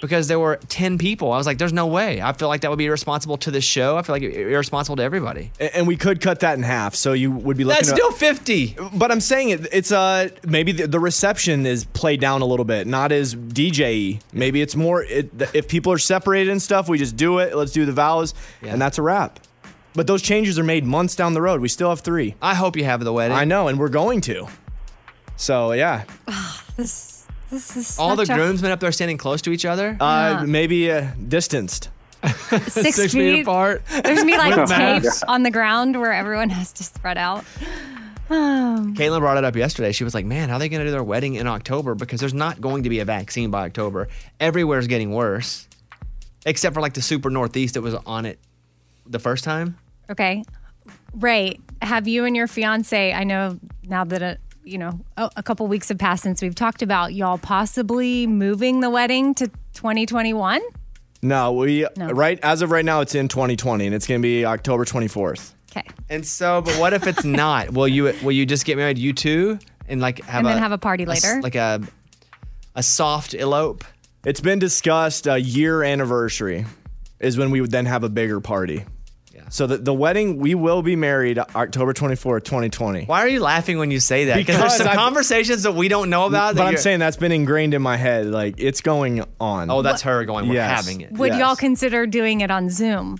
because there were ten people. I was like, "There's no way." I feel like that would be irresponsible to the show. I feel like irresponsible to everybody. A- And we could cut that in half, so you would be looking. That's at- still fifty. But I'm saying it, it's uh maybe the, the reception is played down a little bit, not as DJ. Maybe it's more it, if people are separated and stuff, we just do it. Let's do the vows, and that's a wrap. But those changes are made months down the road. We still have three. I hope you have the wedding. I know, and we're going to. So yeah, this this is All the a- groomsmen up there standing close to each other. uh, maybe uh, distanced. six, Six feet apart. There's gonna like With tape on the ground where everyone has to spread out. Um, Caitlin brought it up yesterday. She was like, "Man, how are they going to do their wedding in October? Because there's not going to be a vaccine by October. Everywhere's getting worse, except for like the super northeast that was on it the first time. okay, Ray, have you and your fiance? I know now that a you know a, a couple weeks have passed since we've talked about y'all possibly moving the wedding to 2021. No, we No. right as of right now, it's in 2020, and it's gonna be October 24th. Okay, And so, but what if it's not? will you will you just get married, you two, and like have and a then have a party a s- later. like a a soft elope? It's been discussed. A year anniversary is when we would then have a bigger party. So the, the wedding, we will be married October 24th, 2020. Why are you laughing when you say that? Because there's some I've- conversations that we don't know about. But that I'm saying that's been ingrained in my head. Like it's going on. Oh, that's her going. We're Yes. having it. Would Yes. y'all consider doing it on Zoom?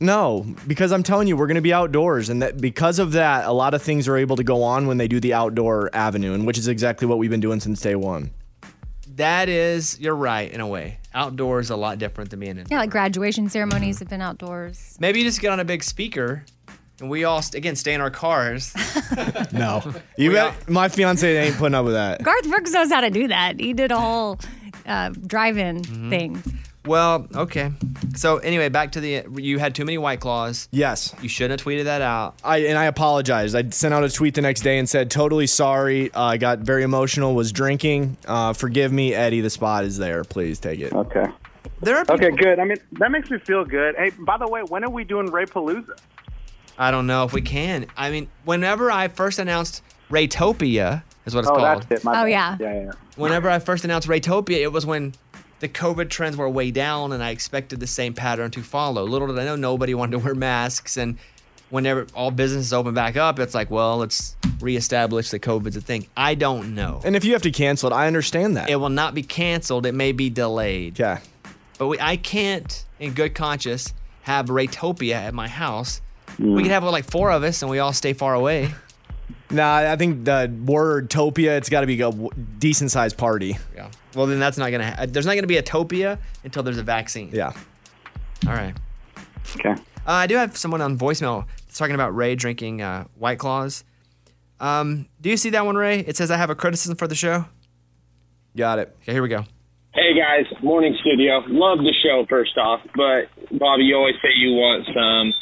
No, because I'm telling you, we're going to be outdoors, and that because of that, a lot of things are able to go on when they do the outdoor avenue, and which is exactly what we've been doing since day one. That is, you're right in a way. Outdoors is a lot different than being in. Yeah, like graduation ceremonies have been outdoors. Maybe you just get on a big speaker, and we all again stay in our cars. No, you bet, my fiance ain't putting up with that. Garth Brooks knows how to do that. He did a whole uh, drive-in Mm-hmm. thing. Well, okay. So anyway, back to the you had too many white claws. Yes, you shouldn't have tweeted that out. I and I apologize. I sent out a tweet the next day and said, "Totally sorry. Uh, I got very emotional. Was drinking. Uh, forgive me, Eddie. The spot is there. Please take it." Okay. There are people- Okay, good. I mean, that makes me feel good. Hey, by the way, when are we doing Ray Palooza? I don't know if we can. I mean, whenever I first announced Raytopia is what it's oh, called. that's it. My Oh, bad. yeah. Yeah, yeah. Whenever I first announced Raytopia, it was when the COVID trends were way down, and I expected the same pattern to follow. Little did I know, nobody wanted to wear masks, and whenever all businesses open back up, it's like, well, let's reestablish the COVID's a thing. I don't know. And if you have to cancel it, I understand that. It will not be canceled. It may be delayed. Yeah. But we, I can't, in good conscience, have Raytopia at my house. Mm. We could have like four of us, and we all stay far away. Nah, I think the word topia. It's got to be a decent sized party. Yeah. Well, then that's not gonna. Ha- there's not gonna be a topia until there's a vaccine. Yeah. All right. Okay. Uh, I do have someone on voicemail that's talking about Ray drinking uh, White Claws. Um, do you see that one, Ray? It says I have a criticism for the show. Got it. Okay, here we go. Hey guys, morning studio. Love the show first off, but Bobby, you always say you want some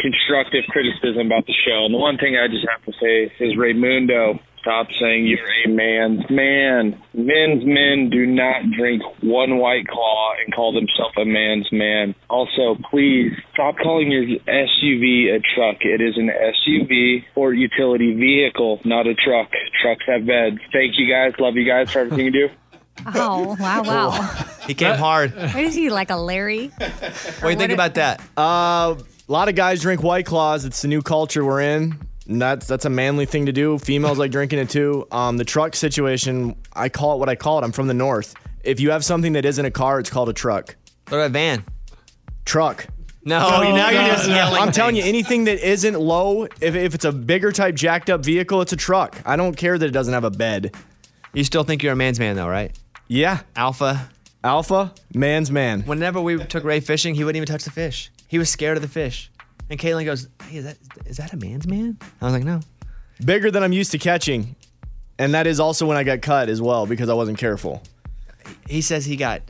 constructive criticism about the show. And the one thing I just have to say is Raymundo, stop saying you're a man's man. Men's men do not drink one white claw and call themselves a man's man. Also, please stop calling your SUV a truck. It is an SUV or utility vehicle, not a truck. Trucks have beds. Thank you guys. Love you guys for everything you do. Oh, wow, wow. He came hard. What is he, like a Larry? What do you think about that? Uh, a lot of guys drink White Claws. It's the new culture we're in. And that's that's a manly thing to do. Females like drinking it too. Um, the truck situation, I call it what I call it. I'm from the north. If you have something that isn't a car, it's called a truck. What about a van? Truck. No, now you're just yelling. I'm telling you, anything that isn't low, if, if it's a bigger type jacked up vehicle, it's a truck. I don't care that it doesn't have a bed. You still think you're a man's man, though, right? Yeah. Alpha. Alpha, man's man. Whenever we took Ray fishing, he wouldn't even touch the fish. He was scared of the fish. And Caitlin goes, "Hey, is that is that a man's man?" I was like, "No." Bigger than I'm used to catching. And that is also when I got cut as well because I wasn't careful. He says he got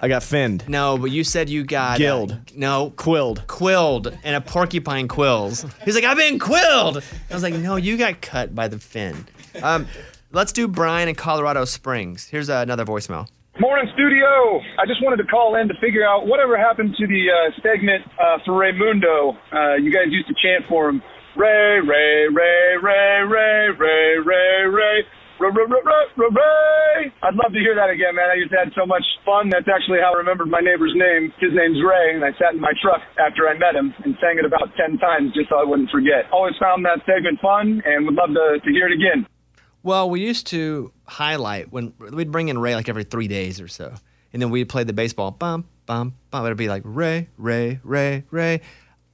I got finned. no, but you said you got uh, Gilled. no, Quilled. quilled, and a porcupine quills. He's like, "I've been quilled." I was like, "No, you got cut by the fin." Um, let's do Brian in Colorado Springs. Here's uh, another voicemail. Morning, studio. I just wanted to call in to figure out whatever happened to the uh, segment uh, for Raymundo. Uh, you guys used to chant for him. Ray, Ray, Ray, Ray, Ray, Ray, Ray, Ray. Ray. I'd love to hear that again, man. I just had so much fun. That's actually how I remembered my neighbor's name. His name's Ray, and I sat in my truck after I met him and sang it about 10 times just so I wouldn't forget. Always found that segment fun and would love to, to hear it again. Well, we used to highlight when we'd bring in Ray like every three days or so, and then we'd play the baseball bum bum bum. It'd be like Ray, Ray, Ray, Ray.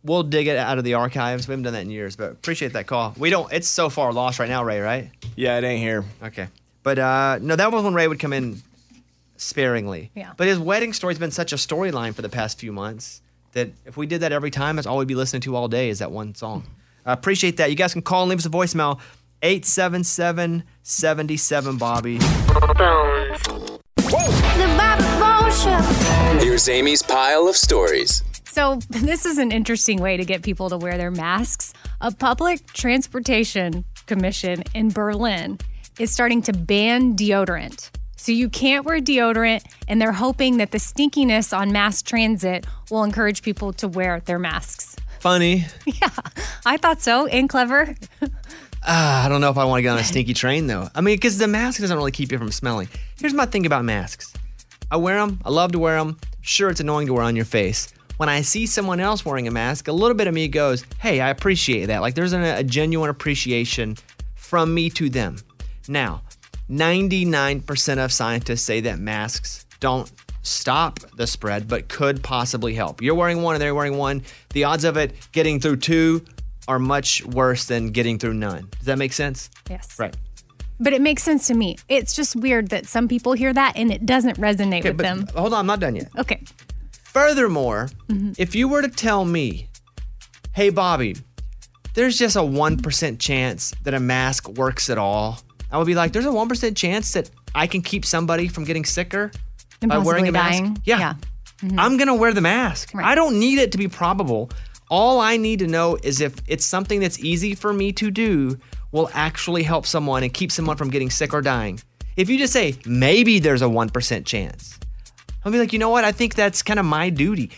We'll dig it out of the archives. We haven't done that in years, but appreciate that call. We don't. It's so far lost right now, Ray. Right? Yeah, it ain't here. Okay, but uh, no, that was when Ray would come in sparingly. Yeah. But his wedding story's been such a storyline for the past few months that if we did that every time, that's all we'd be listening to all day is that one song. I appreciate that. You guys can call and leave us a voicemail 877 77 Bobby. Here's Amy's pile of stories. So, this is an interesting way to get people to wear their masks. A public transportation commission in Berlin is starting to ban deodorant. So, you can't wear deodorant, and they're hoping that the stinkiness on mass transit will encourage people to wear their masks. Funny. Yeah, I thought so, and clever. Ah, I don't know if I want to get on a stinky train though. I mean, because the mask doesn't really keep you from smelling. Here's my thing about masks I wear them, I love to wear them. Sure, it's annoying to wear on your face. when I see someone else wearing a mask, a little bit of me goes, hey, I appreciate that. Like there's a, a genuine appreciation from me to them. Now, 99% of scientists say that masks don't stop the spread, but could possibly help. You're wearing one and they're wearing one. The odds of it getting through two are much worse than getting through none. Does that make sense? Yes. Right. But it makes sense to me. It's just weird that some people hear that and it doesn't resonate with but them. hold on, I'm not done yet. Okay. Furthermore, mm-hmm. if you were to tell me, hey, Bobby, there's just a 1% chance that a mask works at all, I would be like, there's a 1% chance that I can keep somebody from getting sicker And by wearing a mask. dying. Yeah. Mm-hmm. I'm going to wear the mask. I don't need it to be probable. All I need to know is if it's something that's easy for me to do, will actually help someone and keep someone from getting sick or dying. If you just say, maybe there's a 1% chance, I'll be like, you know what? I think that's kind of my duty.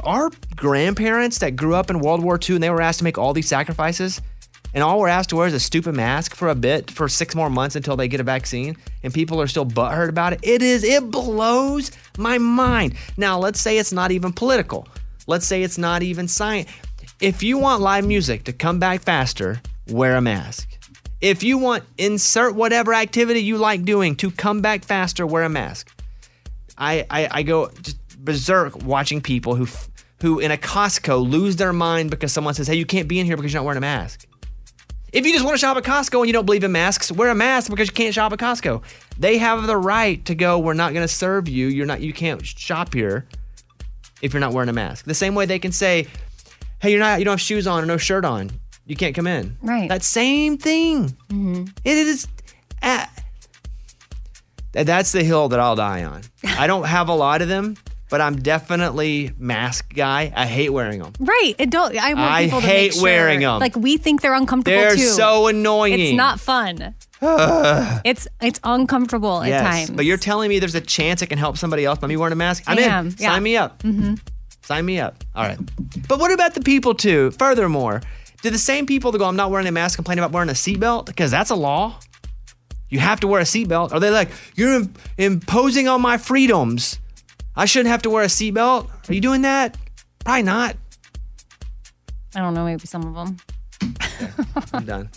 Our grandparents that grew up in World War II and they were asked to make all these sacrifices, and all we're asked to wear is a stupid mask for a bit for six more months until they get a vaccine, and people are still butthurt about it. It is, it blows my mind. Now, let's say it's not even political. Let's say it's not even science. If you want live music to come back faster, wear a mask. If you want insert whatever activity you like doing to come back faster, wear a mask. I, I, I go berserk watching people who who in a Costco lose their mind because someone says, "Hey, you can't be in here because you're not wearing a mask." If you just want to shop at Costco and you don't believe in masks, wear a mask because you can't shop at Costco. They have the right to go. We're not going to serve you. You're not. You can't shop here if you're not wearing a mask. The same way they can say, "Hey, you're not. You don't have shoes on or no shirt on. You can't come in." Right. That same thing. Mm-hmm. It is. Uh, that's the hill that I'll die on. I don't have a lot of them, but I'm definitely mask guy. I hate wearing them. Right. It don't, I want I people to hate make sure, wearing 'em. Like we think they're uncomfortable They're too. so annoying. It's not fun. It's it's uncomfortable at times. but you're telling me there's a chance it can help somebody else by me wearing a mask. I'm I in. am, yeah. Sign me up. Mm-hmm. Sign me up. All right. But what about the people too? Furthermore, do the same people that go, I'm not wearing a mask, complain about wearing a seatbelt? Because that's a law. You have to wear a seatbelt. Are they like, you're im- imposing on my freedoms? I shouldn't have to wear a seatbelt? Are you doing that? Probably not. I don't know, maybe some of them. I'm done.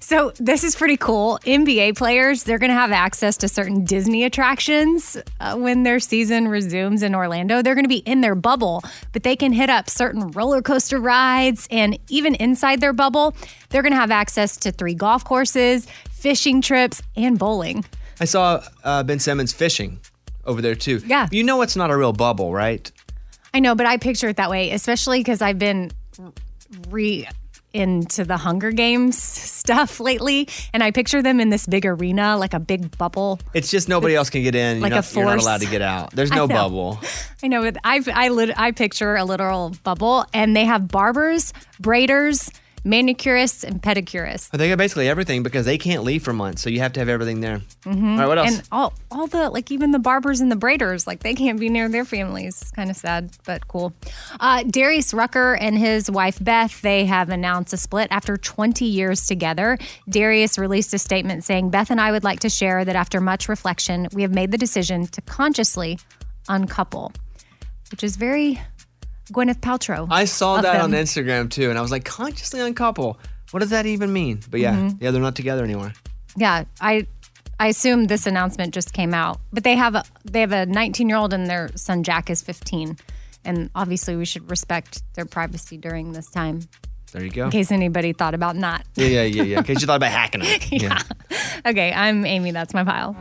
So this is pretty cool. NBA players, they're going to have access to certain Disney attractions uh, when their season resumes in Orlando. They're going to be in their bubble, but they can hit up certain roller coaster rides and even inside their bubble, they're going to have access to three golf courses, fishing trips, and bowling. I saw uh, Ben Simmons fishing over there too. Yeah. You know it's not a real bubble, right? I know, but I picture it that way, especially because I've been re into the Hunger Games stuff lately, and I picture them in this big arena, like a big bubble. It's just nobody else can get in. like you're, a not, you're not force. allowed to get out. There's no know. bubble. I know, I I lit, I picture a literal bubble, and they have barbers, braiders, manicurists, and pedicurists. But they got basically everything because they can't leave for months, so you have to have everything there. Mhm. All right, what else? And all, all the like, even the barbers and the braiders, like they can't be near their families. It's kind of sad, but cool. Uh, Darius Rucker and his wife Beth, they have announced a split after 20 years together. Darius released a statement saying, "Beth and I would like to share that after much reflection, we have made the decision to consciously uncouple," which is very Gwyneth Paltrow. I saw that on. Instagram too, and I was like, consciously uncouple. What does that even mean? But yeah, Mhm. yeah, they're not together anymore. Yeah, I I assume this announcement just came out, but they have a they have a 19 year old and their son Jack is 15, and obviously we should respect their privacy during this time. There you go. In case anybody thought about not. Yeah, yeah, yeah, yeah. In case you thought about hacking them. yeah. Okay, I'm Amy. That's my pile.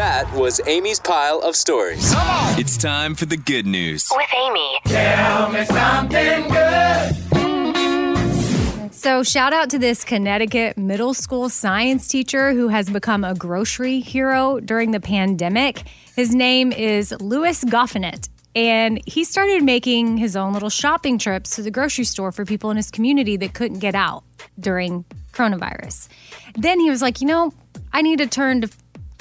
That was Amy's pile of stories. It's time for the good news. With Amy. Tell me something good. So, shout out to this Connecticut middle school science teacher who has become a grocery hero during the pandemic. His name is Louis Goffinet, and he started making his own little shopping trips to the grocery store for people in his community that couldn't get out during coronavirus. Then he was like, you know, I need to turn to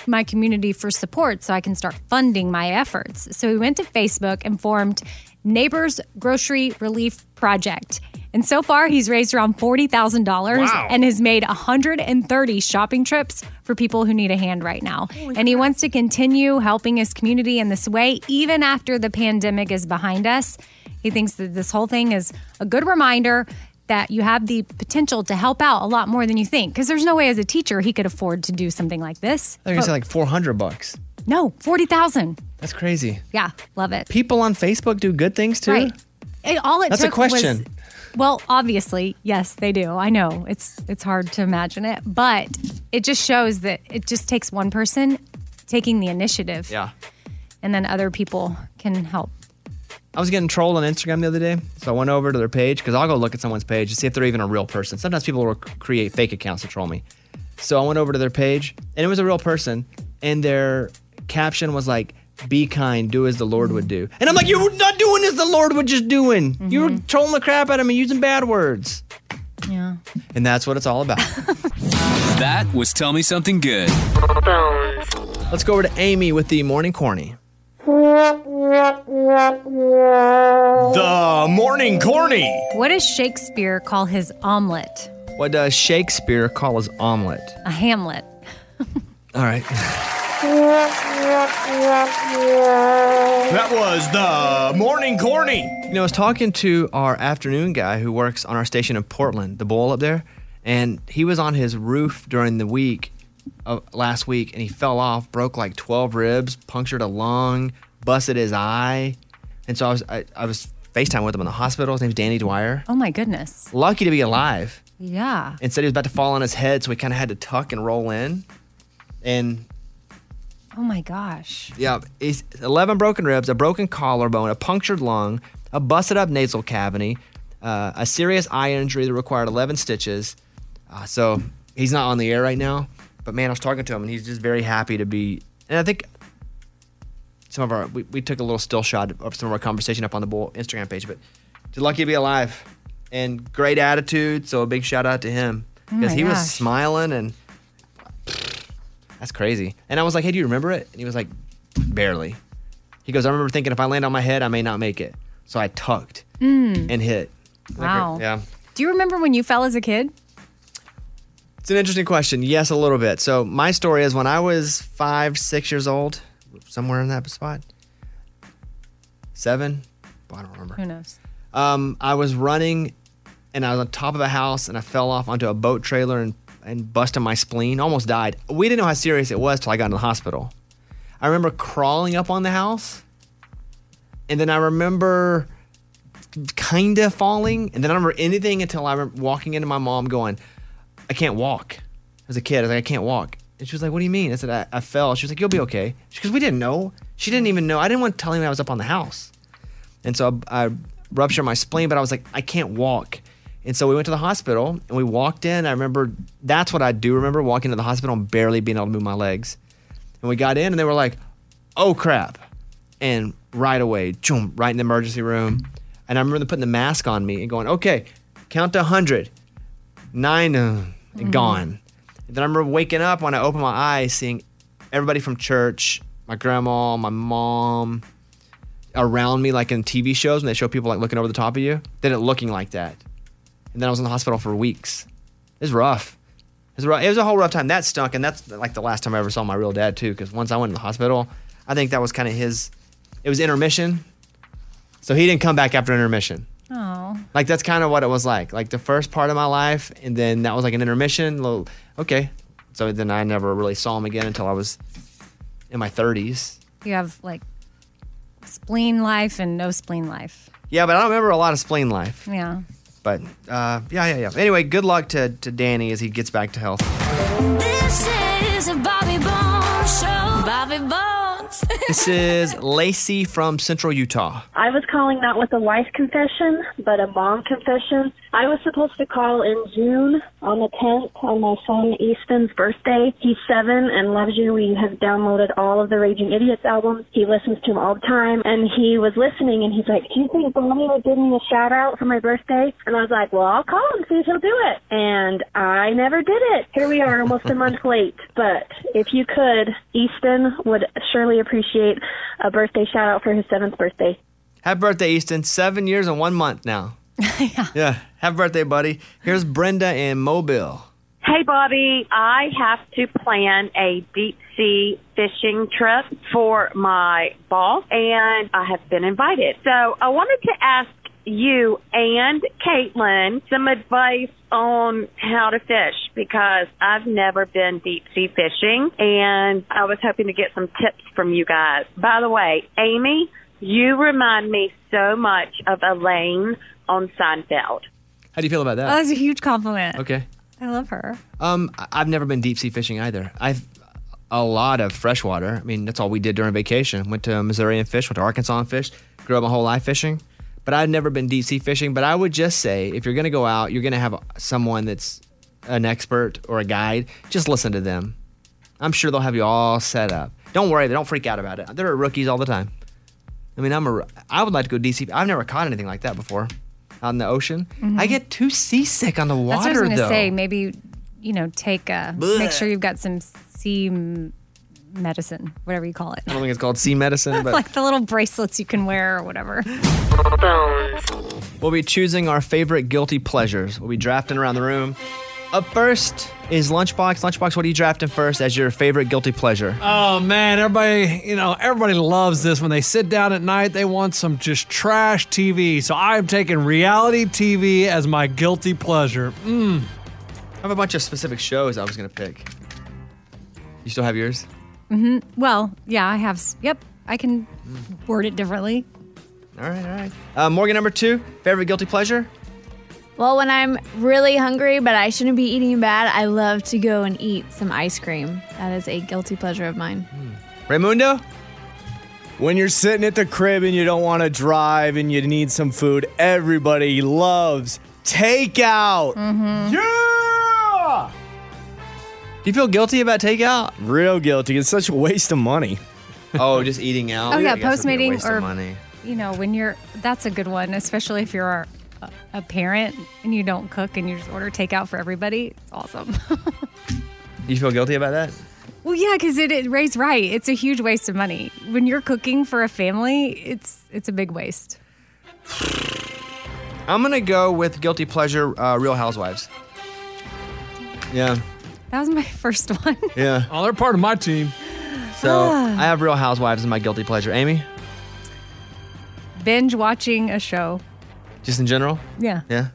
my community for support so I can start funding my efforts. So he went to Facebook and formed Neighbors Grocery Relief Project. And so far, he's raised around $40,000 Wow. and has made 130 shopping trips for people who need a hand right now. and he wants to continue helping his community in this way, even after the pandemic is behind us. He thinks that this whole thing is a good reminder that you have the potential to help out a lot more than you think. Because there's no way as a teacher he could afford to do something like this. They're gonna say like 400 bucks. no, 40,000. That's crazy. Yeah, love it. People on Facebook do good things too. Right. It- all it That's a took was- question. well, obviously, yes, they do. I know it's it's hard to imagine it, but it just shows that it just takes one person taking the initiative, Yeah. and then other people can help. I was getting trolled on Instagram the other day, so I went over to their page because I'll go look at someone's page to see if they're even a real person. Sometimes people will create fake accounts to troll me. So I went over to their page, and it was a real person, and their caption was like, "Be kind, do as the Lord would do." And I'm like, "You're not doing as the Lord would just doing. Mm-hmm. You're trolling the crap out of me using bad words." Yeah. And that's what it's all about. That was Tell Me Something Good. Let's go over to Amy with the morning corny. The morning corny. What does Shakespeare call his omelet? What does Shakespeare call his omelet? A Hamlet. All right. That was the morning corny. You know, I was talking to our afternoon guy who works on our station in Portland, the bowl up there, and he was on his roof during the week of last week, and he fell off, broke like 12 ribs, punctured a lung, busted his eye, and so I was I, I was FaceTime with him in the hospital. His name's Danny Dwyer. Oh my goodness. Lucky to be alive. Yeah. And said he was about to fall on his head, so he kind of had to tuck and roll in, and Oh my gosh. Yeah, he's 11 broken ribs, a broken collarbone, a punctured lung, a busted up nasal cavity, uh, a serious eye injury that required 11 stitches. Uh, so he's not on the air right now. But man, I was talking to him and he's just very happy to be. And I think some of our, we, we took a little still shot of some of our conversation up on the Bull Instagram page. But just lucky to be alive and great attitude. So a big shout out to him Oh because my he was smiling and that's crazy. And I was like, hey, do you remember it? And he was like, barely. He goes, I remember thinking if I land on my head, I may not make it. So I tucked Mm. and hit. Wow. Yeah. Do you remember when you fell as a kid? It's an interesting question. Yes, a little bit. So my story is when I was five, six years old, somewhere in that spot, seven, I don't remember. Who knows? Um, I was running and I was on top of a house and I fell off onto a boat trailer and, and busted my spleen. Almost died. We didn't know how serious it was till I got in the hospital. I remember crawling up on the house and then I remember kind of falling and then I don't remember anything until I remember walking into my mom going, I can't walk. As a kid, I was like, I can't walk. And she was like, What do you mean? I said, I, I fell. She was like, You'll be okay. Because we didn't know. She didn't even know. I didn't want to tell him I was up on the house. And so I, I ruptured my spleen, but I was like, I can't walk. And so we went to the hospital and we walked in. I remember that's what I do remember walking to the hospital and barely being able to move my legs. And we got in and they were like, oh crap. And right away, boom, right in the emergency room. And I remember them putting the mask on me and going, okay, count to 100. Nine, uh, and gone. And then I remember waking up when I opened my eyes, seeing everybody from church, my grandma, my mom, around me, like in TV shows when they show people like looking over the top of you, then it looking like that. And then I was in the hospital for weeks. It was rough. It was, rough. It was a whole rough time. That stunk, and that's like the last time I ever saw my real dad too. Because once I went in the hospital, I think that was kind of his. It was intermission, so he didn't come back after intermission. Oh. Like that's kind of what it was like. Like the first part of my life, and then that was like an intermission. Little, okay, so then I never really saw him again until I was in my 30s. You have like spleen life and no spleen life. Yeah, but I don't remember a lot of spleen life. Yeah. But uh, yeah, yeah, yeah. Anyway, good luck to, to Danny as he gets back to health. This is a Bobby Bones show. Bobby Bones. This is Lacey from Central Utah. I was calling not with a wife confession, but a mom confession. I was supposed to call in June on the 10th on my son Easton's birthday. He's seven and loves you. We have downloaded all of the Raging Idiots albums. He listens to them all the time. And he was listening and he's like, Do you think Bonnie would give me a shout out for my birthday? And I was like, Well, I'll call him, see if he'll do it. And I never did it. Here we are, almost a month late. But if you could, Easton would surely appreciate a birthday shout out for his seventh birthday. Happy birthday, Easton. Seven years and one month now. yeah. Happy birthday, buddy. Here's Brenda in Mobile. Hey, Bobby, I have to plan a deep sea fishing trip for my boss, and I have been invited. So I wanted to ask you and Caitlin some advice on how to fish because I've never been deep sea fishing, and I was hoping to get some tips from you guys. By the way, Amy, you remind me so much of Elaine on Seinfeld. How do you feel about Oh, that? that's a huge compliment. Okay. I love her. Um, I- I've never been deep sea fishing either. I've a lot of freshwater. I mean, that's all we did during vacation. Went to Missouri and fished. Went to Arkansas and fished. Grew up my whole life fishing. But I've never been deep sea fishing. But I would just say, if you're going to go out, you're going to have someone that's an expert or a guide. Just listen to them. I'm sure they'll have you all set up. Don't worry. They don't freak out about it. There are rookies all the time. I mean, I'm a. I would like to go deep sea. I've never caught anything like that before, out in the ocean. Mhm. I get too seasick on the water. That's what I was going to though. say. Maybe, you know, take a Blech. make sure you've got some sea medicine, whatever you call it. I don't think it's called sea medicine, but like the little bracelets you can wear or whatever. We'll be choosing our favorite guilty pleasures. We'll be drafting around the room. Up first is Lunchbox. Lunchbox, what are you drafting first as your favorite guilty pleasure? Oh man, everybody, you know, everybody loves this. When they sit down at night, they want some just trash TV. So I'm taking reality TV as my guilty pleasure. Mm. I have a bunch of specific shows I was going to pick. You still have yours? Mm-hmm. Well, yeah, I have. Yep, I can word it differently. All right, all right. Uh, Morgan, number two, favorite guilty pleasure? Well, when I'm really hungry, but I shouldn't be eating bad, I love to go and eat some ice cream. That is a guilty pleasure of mine. Raymundo? When you're sitting at the crib and you don't want to drive and you need some food, everybody loves takeout. Mm-hmm. Yeah! Do you feel guilty about takeout? Real guilty. It's such a waste of money. Oh, just eating out. Oh yeah, I guess it'd be a postmating waste of or money. you know when you're that's a good one, especially if you're a, a parent and you don't cook and you just order takeout for everybody. It's awesome. You feel guilty about that? well, yeah, because it, it Ray's right. It's a huge waste of money when you're cooking for a family. It's it's a big waste. I'm going to go with guilty pleasure uh, Real Housewives. Yeah. That was my first one. Yeah. Oh, they're part of my team. So Ah. I have Real Housewives as my guilty pleasure. Amy, Binge watching a show. Just in general? Yeah. Yeah.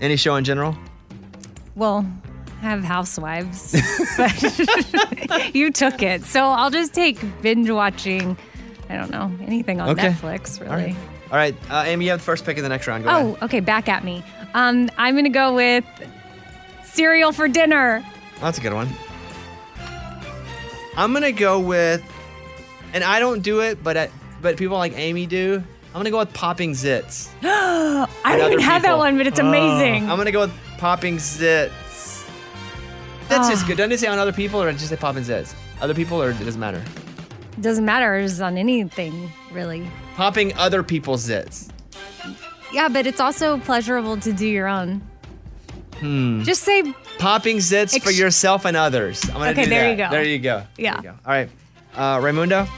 Any show in general? Well, I have housewives, but you took it, so I'll just take binge watching. I don't know anything on Okay. Netflix, really. right. All right. Uh, Amy, you have the first pick of the next round. Go Oh, ahead. okay. Back at me. Um, I'm gonna go with cereal for dinner. That's a good one. I'm gonna go with, and I don't do it, but I, but people like Amy do. I'm gonna go with popping zits. I don't even have that one, but it's amazing. I'm gonna go with popping zits. That's just Ah. good. Doesn't it say on other people or just say popping zits? Other people or it doesn't matter? It Doesn't matter. It's on anything, really. Popping other people's zits. Yeah, but it's also pleasurable to do your own. Hmm. Just say popping zits for yourself and others. I'm gonna Okay, do there that. you go. There you go. Yeah. All right. Uh, Raymundo?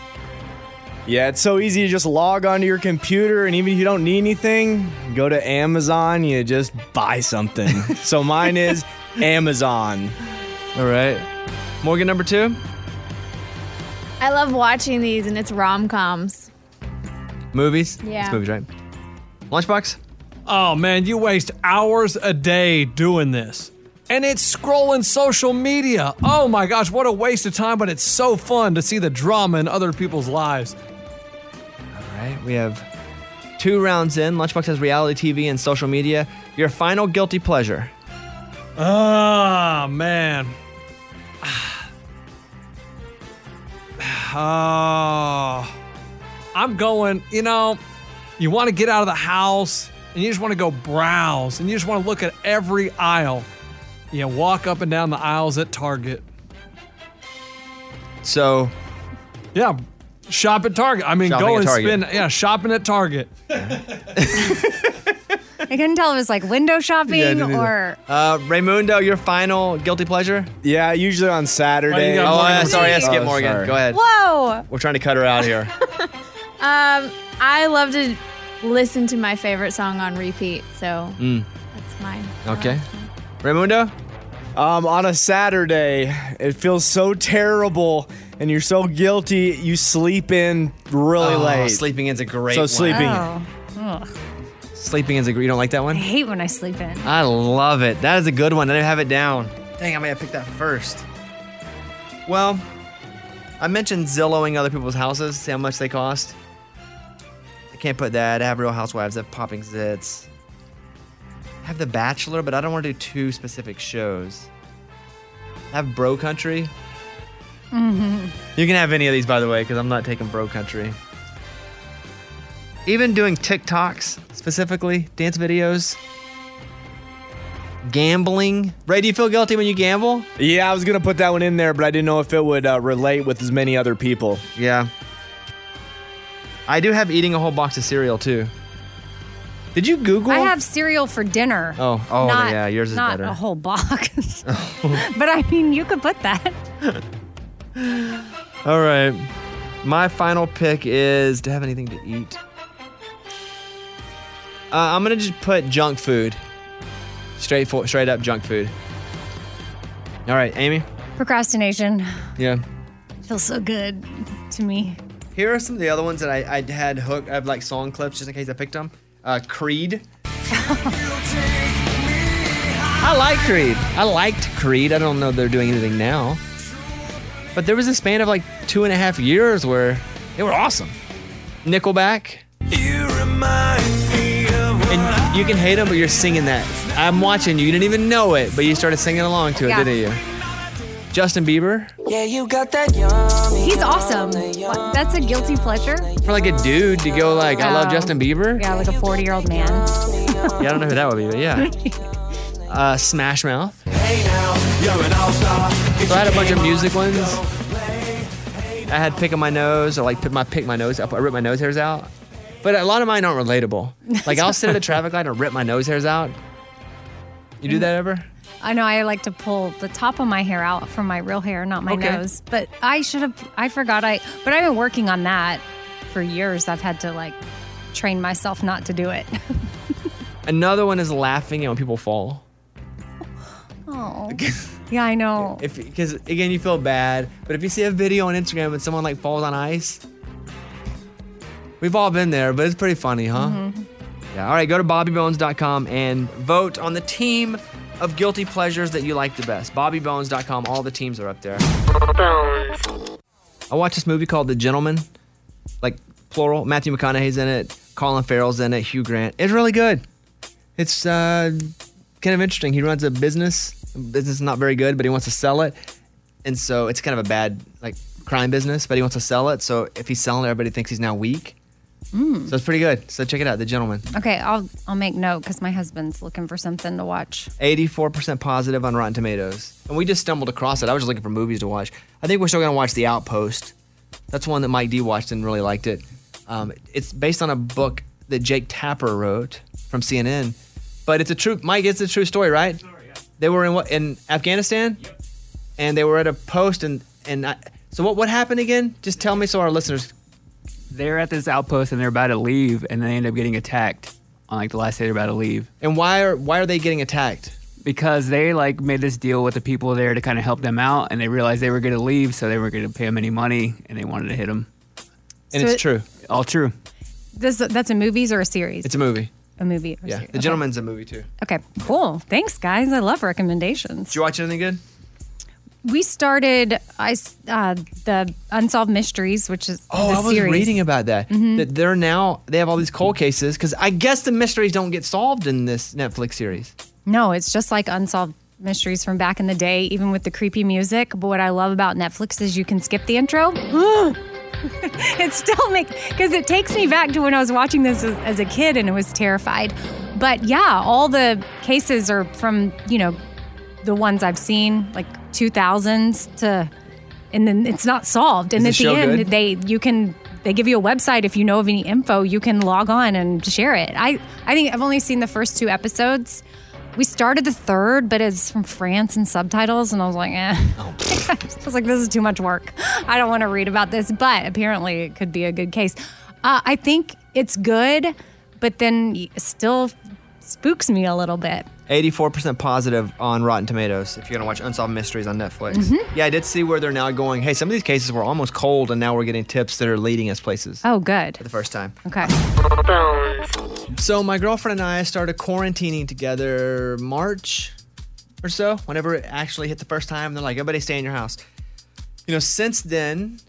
Yeah, it's so easy to just log onto your computer, and even if you don't need anything, go to Amazon, you just buy something. so mine is Amazon. All right. Morgan, number two? I love watching these, and it's rom coms. Movies? Yeah. It's movies, right? Lunchbox? Oh man, you waste hours a day doing this. And it's scrolling social media. Oh my gosh, what a waste of time, but it's so fun to see the drama in other people's lives. Right. We have two rounds in. Lunchbox has reality TV and social media. Your final guilty pleasure. Ah, man. Oh, I'm going, you know, you want to get out of the house and you just want to go browse and you just want to look at every aisle. You walk up and down the aisles at Target. So, yeah, shop at Target. I mean, Shopping go at and Target. spend, yeah, shopping at Target. I couldn't tell if it was like window shopping or Uh, Raymundo, your final guilty pleasure? Yeah, usually on Saturday. Oh, uh, sorry, I skipped Oh, Morgan. sorry. Go ahead. Whoa! We're trying to cut her out here. Um, I love to listen to my favorite song on repeat. So Mm. that's mine. Okay. Raymundo? Um, on a Saturday, it feels so terrible and you're so guilty, you sleep in really Oh, late. Sleeping in's a great one. So one. sleeping. Oh. Ugh. Sleeping in's a great. You don't like that one? I hate when I sleep in. I love it. That is a good one. I didn't have it down. Dang, I may have picked that first. Well, I mentioned Zillowing other people's houses, see how much they cost. I can't put that. I have Real Housewives, I have Popping Zits. I have The Bachelor, but I don't want to do two specific shows. I have Bro Country. Mm-hmm. You can have any of these, by the way, because I'm not taking Bro Country. Even doing TikToks specifically, dance videos, gambling. Ray, do you feel guilty when you gamble? Yeah, I was gonna put that one in there, but I didn't know if it would uh, relate with as many other people. Yeah. I do have eating a whole box of cereal too. Did you Google? I have cereal for dinner. Oh, oh, not, yeah, yours is not better. a whole box. but I mean, you could put that. All right. My final pick is to have anything to eat. Uh, I'm gonna just put junk food. Straight for, straight up junk food. All right, Amy. Procrastination Yeah. feels so good to me. Here are some of the other ones that I, I had hooked. I have like song clips just in case I picked them. Uh, Creed. I like Creed. I liked Creed. I don't know if they're doing anything now. But there was a span of like two and a half years where they were awesome. Nickelback. And you can hate them, but you're singing that. I'm watching you. You didn't even know it, but you started singing along to it, Yeah. didn't you? Justin Bieber. Yeah, you got that yummy. He's awesome. What, that's a guilty pleasure. For like a dude to go like, I love. Justin Bieber. Yeah, like a 40 year old man. Yeah, I don't know who that would be, but yeah. Uh, Smash Mouth. So I had a bunch of music ones. I had pick on my nose, or like pick my pick my nose up. I rip my nose hairs out. But a lot of mine aren't relatable. Like I'll sit at a traffic light and rip my nose hairs out. You do that ever? I know I like to pull the top of my hair out from my real hair, not my Okay. nose. But I should have, I forgot I, but I've been working on that for years. I've had to like train myself not to do it. Another one is laughing at when people fall. Oh. yeah, I know. If because again you feel bad, but if you see a video on Instagram and someone like falls on ice, we've all been there, but it's pretty funny, huh? Mhm. Yeah. All right, go to bobbybones.com and vote on the team of guilty pleasures that you like the best. Bobbybones.com. All the teams are up there. I watched this movie called The Gentlemen, like plural. Matthew McConaughey's in it. Colin Farrell's in it. Hugh Grant. It's really good. It's uh, kind of interesting. He runs a business. Business is not very good, but he wants to sell it, and so it's kind of a bad like crime business. But he wants to sell it. So if he's selling it, everybody thinks he's now weak. Mm. So it's pretty good. So check it out, The Gentlemen. Okay, I'll I'll make note because my husband's looking for something to watch. 84% positive on Rotten Tomatoes. And we just stumbled across it. I was just looking for movies to watch. I think we're still going to watch The Outpost. That's one that Mike D watched and really liked it. Um, it's based on a book that Jake Tapper wrote from CNN. But it's a true, Mike, it's a true story, right? They were in what, in Afghanistan? And they were at a post and, and I, so what, what happened again? Just tell me so our listeners. They're at this outpost and they're about to leave, and they end up getting attacked on like the last day they're about to leave. And why are why are they getting attacked? Because they like made this deal with the people there to kind of help them out, and they realized they were going to leave, so they weren't going to pay them any money, and they wanted to hit them. And So it's it- true. All true. This that's a movies or a series? It's a movie. A movie. Or Yeah. series. The Okay. Gentlemen's a movie too. Okay, cool. Thanks, guys. I love recommendations. Did you watch anything good? We started I uh, the Unsolved Mysteries, which is, Oh, I was series. reading about that. Mhm. That they're now they have all these cold cases because I guess the mysteries don't get solved in this Netflix series. No, it's just like Unsolved Mysteries from back in the day, even with the creepy music. But what I love about Netflix is you can skip the intro. it still makes because it takes me back to when I was watching this as, as a kid and it was terrified. But yeah, all the cases are from you know the ones I've seen, like 2000s to, and then it's not solved. And Is at the show end, good? they you can they give you a website if you know of any info, you can log on and share it. I I think I've only seen the first two episodes. We started the third, but it's from France and subtitles, and I was like, eh. I was like, this is too much work. I don't want to read about this, but apparently it could be a good case. Uh, I think it's good, but then still spooks me a little bit. 84% positive on Rotten Tomatoes if you're going to watch Unsolved Mysteries on Netflix. Mhm. Yeah, I did see where they're now going, hey, some of these cases were almost cold, and now we're getting tips that are leading us places. Oh, good. For the first time. Okay. So my girlfriend and I started quarantining together March or so, whenever it actually hit the first time. They're like, everybody stay in your house. You know, since then,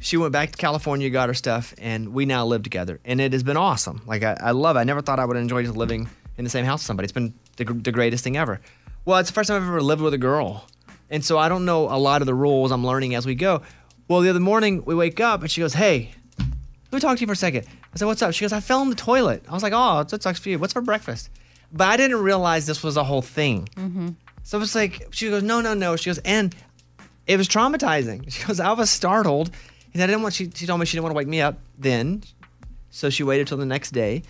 she went back to California, got her stuff, and we now live together. And it has been awesome. Like, I, I love it. I never thought I would enjoy just living in the same house with somebody. It's been the, the greatest thing ever. Well, it's the first time I've ever lived with a girl. And so I don't know a lot of the rules. I'm learning as we go. Well, the other morning, we wake up and she goes, Hey, let me talk to you for a second. I said, What's up? She goes, I fell in the toilet. I was like, Oh, that sucks for you. What's for breakfast? But I didn't realize this was a whole thing. Mm-hmm. So it was like, she goes, no, no, no. She goes, and it was traumatizing. She goes, I was startled. And I didn't want, she, she told me she didn't want to wake me up then. So she waited till the next day.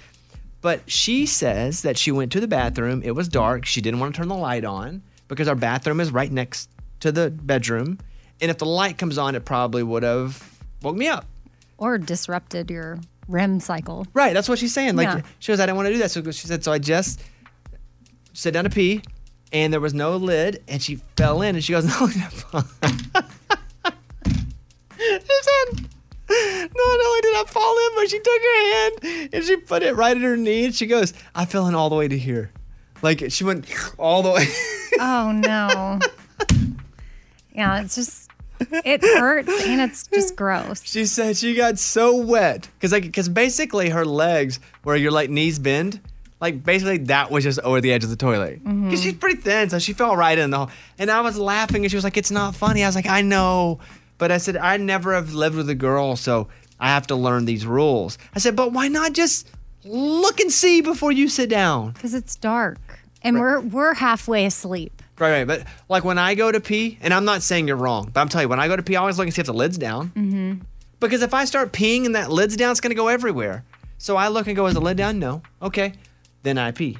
But she says that she went to the bathroom. It was dark. She didn't want to turn the light on because our bathroom is right next to the bedroom. And if the light comes on, it probably would have woke me up. Or disrupted your REM cycle. Right. That's what she's saying. Like Yeah. she goes, I didn't want to do that. So she said, so I just sit down to pee, and there was no lid, and she fell in, and she goes, no. she said, not only did I fall in, but she took her hand and she put it right at her knee, and she goes, I fell in all the way to here. Like she went all the way. Oh no. yeah, it's just it hurts and it's just gross. She said she got so wet because like because basically her legs where your like knees bend, like basically that was just over the edge of the toilet. Because Mhm. she's pretty thin, so she fell right in the hole. And I was laughing, and she was like, "It's not funny." I was like, "I know," but I said I never have lived with a girl, so I have to learn these rules. I said, "But why not just look and see before you sit down?" Because it's dark and we're we're halfway asleep. Right, right. But like when I go to pee, and I'm not saying you're wrong, but I'm telling you, when I go to pee, I always look and see if the lid's down. Mm-hmm. Because if I start peeing and that lid's down, it's gonna go everywhere. So I look and go, is the lid down? No. Okay. Then I pee.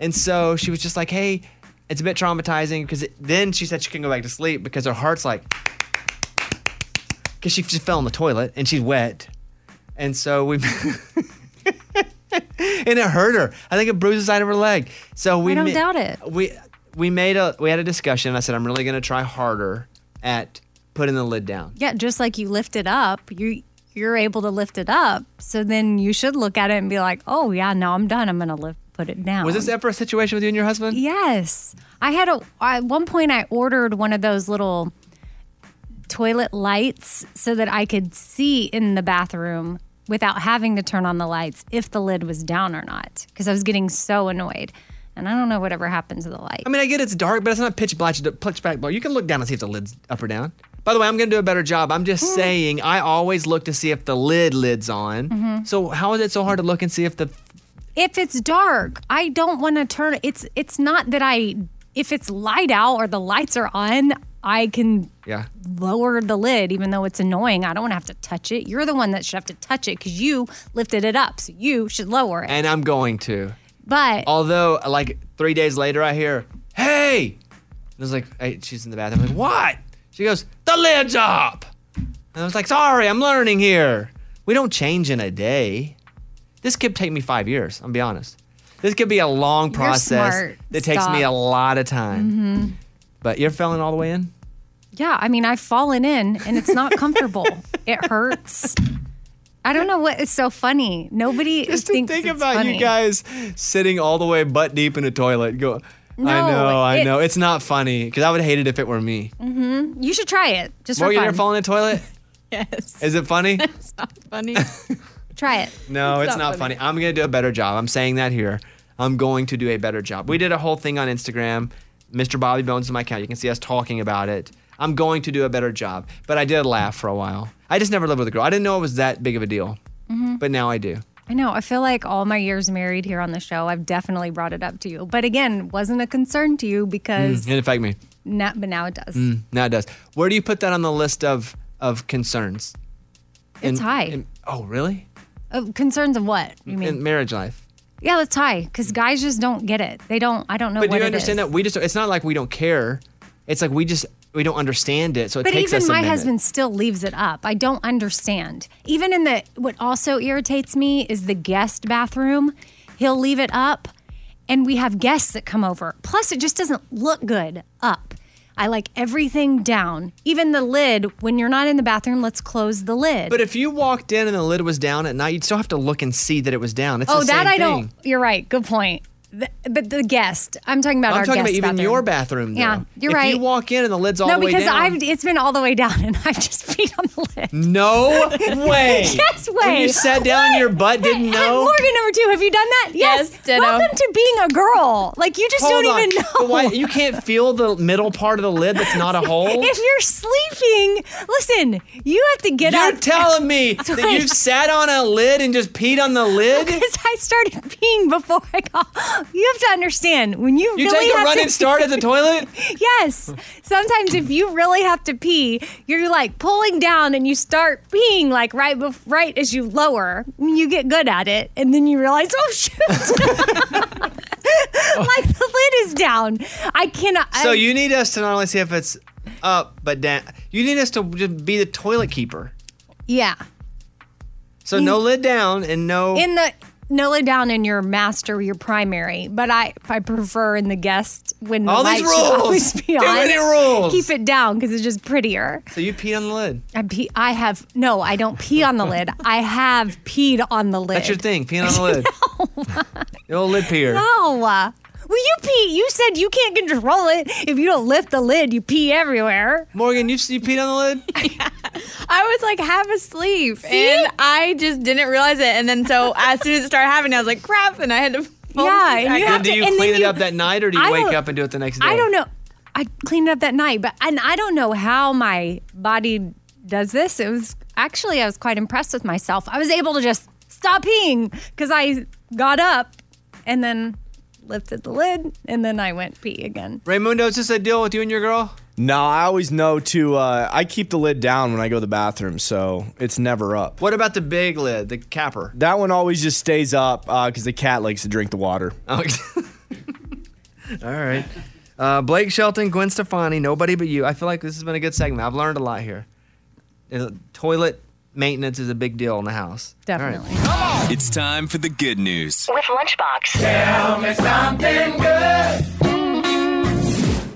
And so she was just like, hey, it's a bit traumatizing because then she said she couldn't go back to sleep because her heart's like, because she just fell in the toilet and she's wet. And so we, and it hurt her. I think it bruised the side of her leg. So we I don't ma- doubt it. We we made a we had a discussion. I said I'm really gonna try harder at putting the lid down. Yeah, just like you lift it up, you you're able to lift it up. So then you should look at it and be like, "Oh yeah, no, I'm done. I'm gonna lift put it down." Was this ever a situation with you and your husband? Yes. I had a at one point I ordered one of those little toilet lights so that I could see in the bathroom without having to turn on the lights if the lid was down or not because I was getting so annoyed. And I don't know whatever happened to the light. I mean, I get it's dark, but it's not pitch black. Pitch black. You can look down and see if the lid's up or down. By the way, I'm gonna do a better job. I'm just saying, I always look to see if the lid lid's on. Mhm. So how is it so hard to look and see if the If it's dark, I don't want to turn it's it's not that I if it's light out or the lights are on, I can yeah lower the lid even though it's annoying. I don't want to have to touch it. You're the one that should have to touch it cuz you lifted it up. So you should lower it. and I'm going to. But Although, like three days later, I hear, "Hey!" And I was like, hey, "She's in the bathroom." I'm like, "What?" She goes, "The lid's up." And I was like, "Sorry, I'm learning here. We don't change in a day. This could take me five years. I'll be honest. This could be a long process that takes me a lot of time. Mhm. But you're filling all the way in. Yeah, I mean, I've fallen in and it's not comfortable. it hurts. I don't know what is so funny. Nobody Just to think about funny. you guys sitting all the way butt deep in a toilet. Go. I No, know, I it- know. It's not funny because I would hate it if it were me. Mm-hmm. You should try it just Morgan, you ever fallen in a toilet? Yes. Is it funny? It's not funny. Try it. No, It's it's, not not funny. I'm going to do a better job. I'm saying that here. I'm going to do a better job. We did a whole thing on Instagram. Mr. Bobby Bones is my account. You can see us talking about it. I'm going to do a better job. But I did laugh for a while. I just never lived with a girl. I didn't know it was that big of a deal. Mhm. But now I do. I know. I feel like all my years married here on the show, I've definitely brought it up to you. But again, wasn't a concern to you because Mm, it didn't affect me. now, but now it does. Mm, now it does. Where do you put that on the list of, of concerns? It's high. in- oh, really? Uh, concerns of what? You mean? In marriage life. yeah, that's high because guys just don't get it. They don't. I don't know but do you understand that we just it's not like we don't care it's like we just we don't understand it, so it but takes even us a my minute. husband still leaves it up. I don't understand. Even in the what also irritates me is the guest bathroom. He'll leave it up, and we have guests that come over. Plus, it just doesn't look good up. I like everything down. Even the lid. When you're not in the bathroom, let's close the lid. But if you walked in and the lid was down at night, you'd still have to look and see that it was down. It's oh, that I thing. don't. You're right. Good point. The- but the guest. I'm talking about I'm our talking about even bathroom. your bathroom. Though. Yeah, you're if right. you walk in and the lid's all no, the way because. I've it's been all the way down, and I've just peed on the lid. No way. yes way. When you sat down and your butt didn't know. Morgan number two, have you done that? Yes. ditto. Welcome to being a girl. Like you just Hold don't on. even know. But why, you can't feel the middle part of the lid that's not a hole. If you're sleeping, listen, you have to get out. You're up. telling me that you've sat on a lid and just peed on the lid? Because I started peeing before I got. You have to understand when you You really take a running to, start at the toilet? yes. Sometimes if you really have to pee, you're like pulling down and you start peeing like right bef- right as you lower. You get good at it, and then you realize, oh shoot, like the lid is down. I cannot. So I- you need us to not only see if it's up but down. You need us to just be the toilet keeper. yeah. So no lid down and no. in the no lay down in your master, your primary, but I I prefer in the guest when the All these light should rules. always be Too on. many rules. Keep it down because it's just prettier. so you pee on the lid. I pee. I have no. I don't pee on the lid. I have peed on the lid. That's your thing, peeing on the lid. no. the old lid peer. No. Well, you pee. You said you can't control it. If you don't lift the lid, you pee everywhere. Morgan, you you peed on the lid? I was like half asleep and I just didn't realize it. And then so as soon as it started happening, I was like, crap. And I had to fall Yeah, asleep and you have Then do to- you and clean it you- up that night or do you I wake up and do it the next day? I don't know. I cleaned it up that night, but and I don't know how my body does this. It was actually I was quite impressed with myself. I was able to just stop peeing because I got up and then lifted the lid and then I went pee again. Raymundo, is this a deal with you and your girl? No, I always know to. Uh, I keep the lid down when I go to the bathroom, so it's never up. What about the big lid, the capper? That one always just stays up because the cat likes to drink the water. Oh, All right. Uh, Blake Shelton, Gwen Stefani, nobody but you. I feel like this has been a good segment. I've learned a lot here. Uh, Toilet maintenance is a big deal in the house. Definitely. It's time for the good news. With Lunchbox. Tell me something good.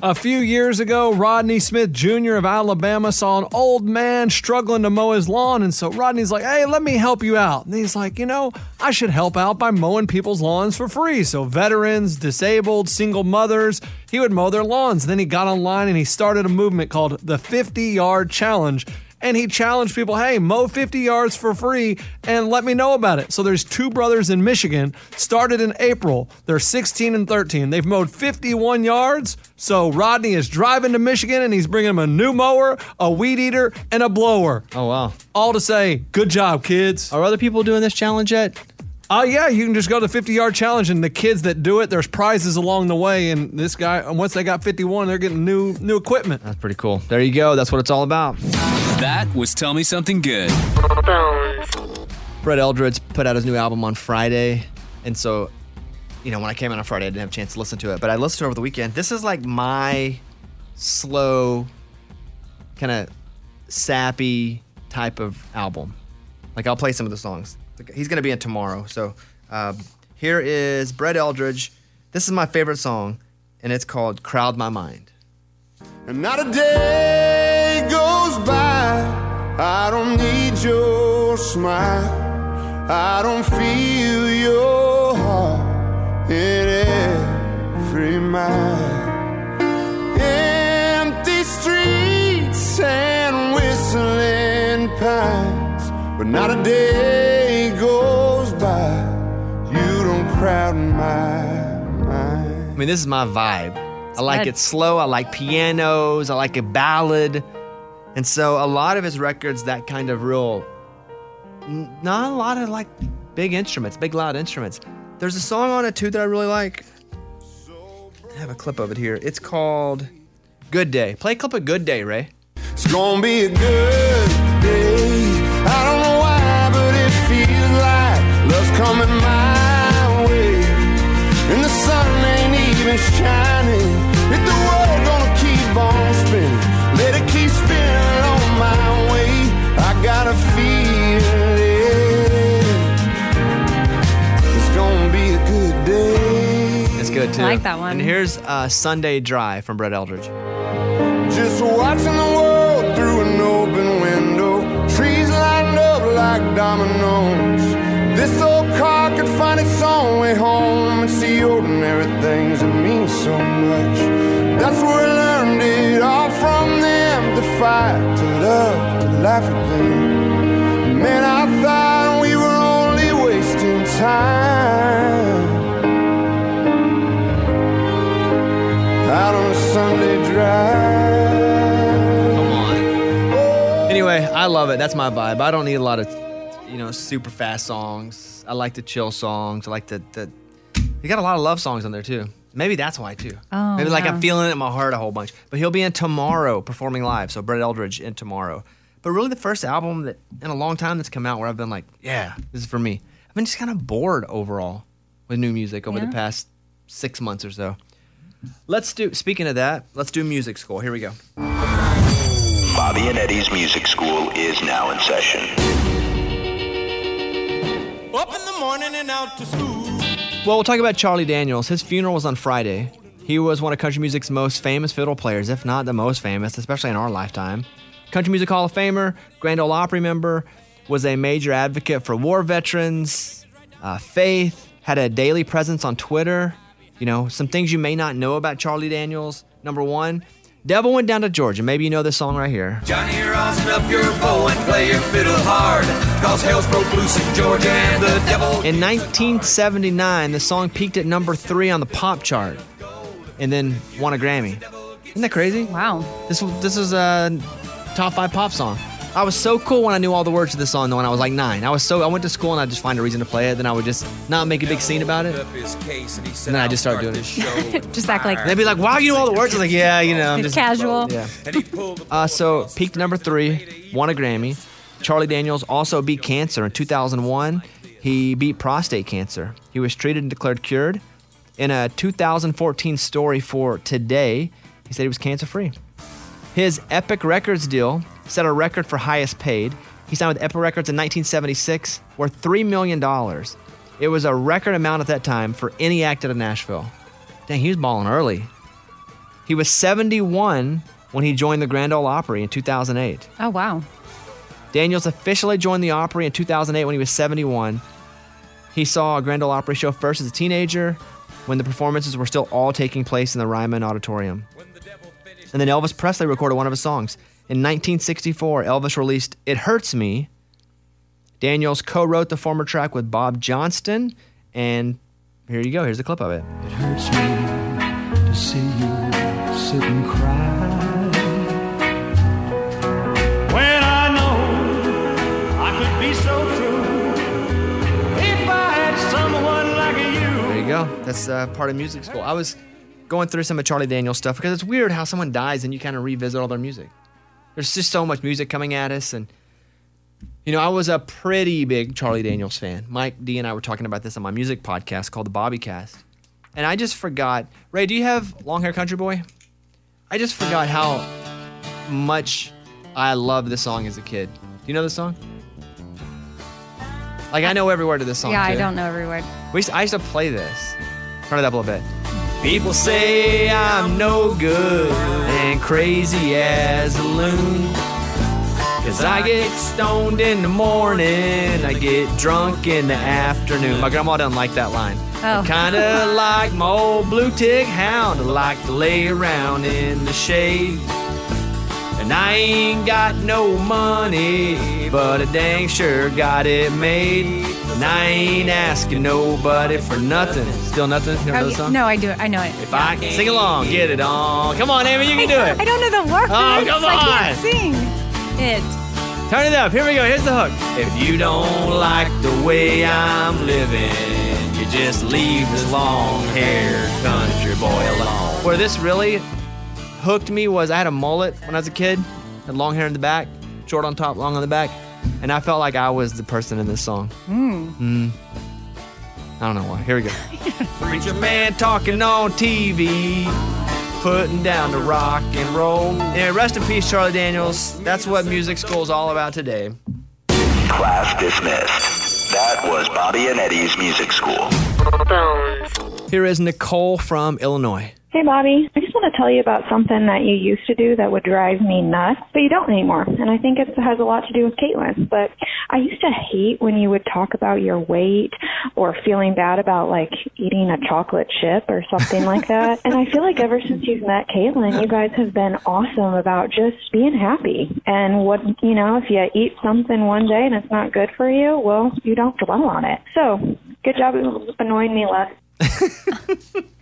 A few years ago, Rodney Smith Jr. of Alabama saw an old man struggling to mow his lawn. And so Rodney's like, hey, let me help you out. And he's like, you know, I should help out by mowing people's lawns for free. So veterans, disabled, single mothers, he would mow their lawns. Then he got online and he started a movement called the 50 Yard Challenge. And he challenged people, hey, mow 50 yards for free and let me know about it. So there's two brothers in Michigan, started in April. They're 16 and 13. They've mowed 51 yards. So Rodney is driving to Michigan and he's bringing them a new mower, a weed eater, and a blower. Oh, wow. All to say, good job, kids. Are other people doing this challenge yet? Oh, yeah, you can just go to the 50 yard challenge and the kids that do it, there's prizes along the way. And this guy, once they got 51, they're getting new new equipment. That's pretty cool. There you go. That's what it's all about. That was Tell Me Something Good. Brett Eldredge put out his new album on Friday. And so, you know, when I came out on Friday, I didn't have a chance to listen to it, but I listened to it over the weekend. This is like my slow, kind of sappy type of album. Like, I'll play some of the songs. He's going to be in tomorrow. So, um, here is Brett Eldredge. This is my favorite song, and it's called Crowd My Mind. And not a day goes by, I don't need your smile. I don't feel your heart in every mile. Empty streets and whistling pines, but not a day goes by, you don't crowd my mind. I mean, this is my vibe. I like it slow. I like pianos. I like a ballad. And so a lot of his records, that kind of real, not a lot of like big instruments, big loud instruments. There's a song on it too that I really like. I have a clip of it here. It's called Good Day. Play a clip of Good Day, Ray. It's gonna be a good day. I don't know why, but it feels like love's coming my way. And the sun ain't even shining. gotta feel it. It's gonna be a good day. It's good too. I like that one. And here's uh, Sunday Drive from Brett Eldredge. Just watching the world through an open window. Trees lined up like dominoes. This old car could find its own way home. It's the ordinary things that mean so much. That's where I learned it all from them. To fight, to love, to laugh at them. Man, I thought we were only wasting time. Out on a Sunday drive. Come on. Anyway, I love it. That's my vibe. I don't need a lot of, you know, super fast songs. I like the chill songs. I like the, the you got a lot of love songs on there too. Maybe that's why too. Oh, Maybe like yeah. I'm feeling it in my heart a whole bunch. But he'll be in tomorrow performing live. So Brett Eldredge in tomorrow. But really, the first album that in a long time that's come out where I've been like, yeah, this is for me. I've been just kind of bored overall with new music over Yeah. the past six months or so. Let's do. Speaking of that, let's do music school. Here we go. Bobby and Eddie's Music School is now in session. Up in the morning and out to school. Well, we'll talk about Charlie Daniels. His funeral was on Friday. He was one of country music's most famous fiddle players, if not the most famous, especially in our lifetime. Country Music Hall of Famer, Grand Ole Opry member, was a major advocate for war veterans, uh, faith, had a daily presence on Twitter. You know, some things you may not know about Charlie Daniels. Number one, Devil Went Down to Georgia. Maybe you know this song right here. Johnny, rosin up your bow and play your fiddle hard. Cause hell's broke loose in Georgia and the devil. In 1979, the song peaked at number three on the pop chart, and then won a Grammy. Isn't that crazy? Wow. This this is a top five pop song. I was so cool when I knew all the words to this song though when I was like nine. I was so I went to school and I'd just find a reason to play it. Then I would just not make a big scene about it. Up his case and he said, And then I just started start doing it. Just act like They'd be like, "Wow, you know all the words." I was like, "Yeah, you know." I'm just casual. Yeah. Uh, so peaked number three, won a Grammy. Charlie Daniels also beat cancer in 2001. He beat prostate cancer. He was treated and declared cured. In a 2014 story for Today, he said he was cancer free. His Epic Records deal set a record for highest paid. He signed with Epic Records in 1976, worth $3 million. It was a record amount at that time for any act out of Nashville. Dang, he was balling early. He was 71 when he joined the Grand Ole Opry in 2008. Oh wow. Daniels officially joined the Opry in 2008 when he was 71. He saw a Grand Ole Opry show first as a teenager when the performances were still all taking place in the Ryman Auditorium. And then Elvis Presley recorded one of his songs. In 1964, Elvis released It Hurts Me. Daniels co wrote the former track with Bob Johnston. And here you go. Here's a clip of it. It hurts me to see you sit and cry. When I know I could be so true if I had someone like you. There you go. That's uh, part of music school. I was going through some of Charlie Daniels stuff because it's weird how someone dies and you kind of revisit all their music. There's just so much music coming at us, and you know, I was a pretty big Charlie Daniels fan. Mike D and I were talking about this on my music podcast called the Bobby Cast, and I just forgot. Ray, do you have Long Hair Country Boy? I just forgot how much I loved this song as a kid. Do you know this song? Like I know every word of this song. yeah, I don't know every word. We used I used to play this. Turn it up a little bit. People say I'm no good and crazy as a loon. Cause I get stoned in the morning, I get drunk in the afternoon. My grandma doesn't like that line. Oh. Kinda like my old blue tick hound, I like to lay around in the shade. And I ain't got no money, but I dang sure got it made. And I ain't asking nobody for nothing. Still nothing? You know oh, the Oh, song? no, I do it. I know it. If I can sing along, get it on. Come on, Amy, you can do it. I don't know the words. Oh, come I can't on. sing it. Turn it up. Here we go. Here's the hook. If you don't like the way I'm living, you just leave this long haired country boy alone. Where this really hooked me was I had a mullet when I was a kid, had long hair in the back, short on top, long on the back, and I felt like I was the person in this song. Mm. Mm. I don't know why. Here we go. Preacher man talking on TV, putting down the rock and roll. Yeah, rest in peace, Charlie Daniels. That's what music school's all about today. Class dismissed. That was Bobby and Eddie's Music School. Bones. Here is Nicole from Illinois. Hey, Bobby. I just want to tell you about something that you used to do that would drive me nuts, but you don't anymore. And I think it has a lot to do with Caitlin. But I used to hate when you would talk about your weight or feeling bad about like eating a chocolate chip or something like that. And I feel like ever since you've met Caitlin, you guys have been awesome about just being happy. And what, you know, if you eat something one day and it's not good for you, well, you don't dwell on it. So good job annoying me less.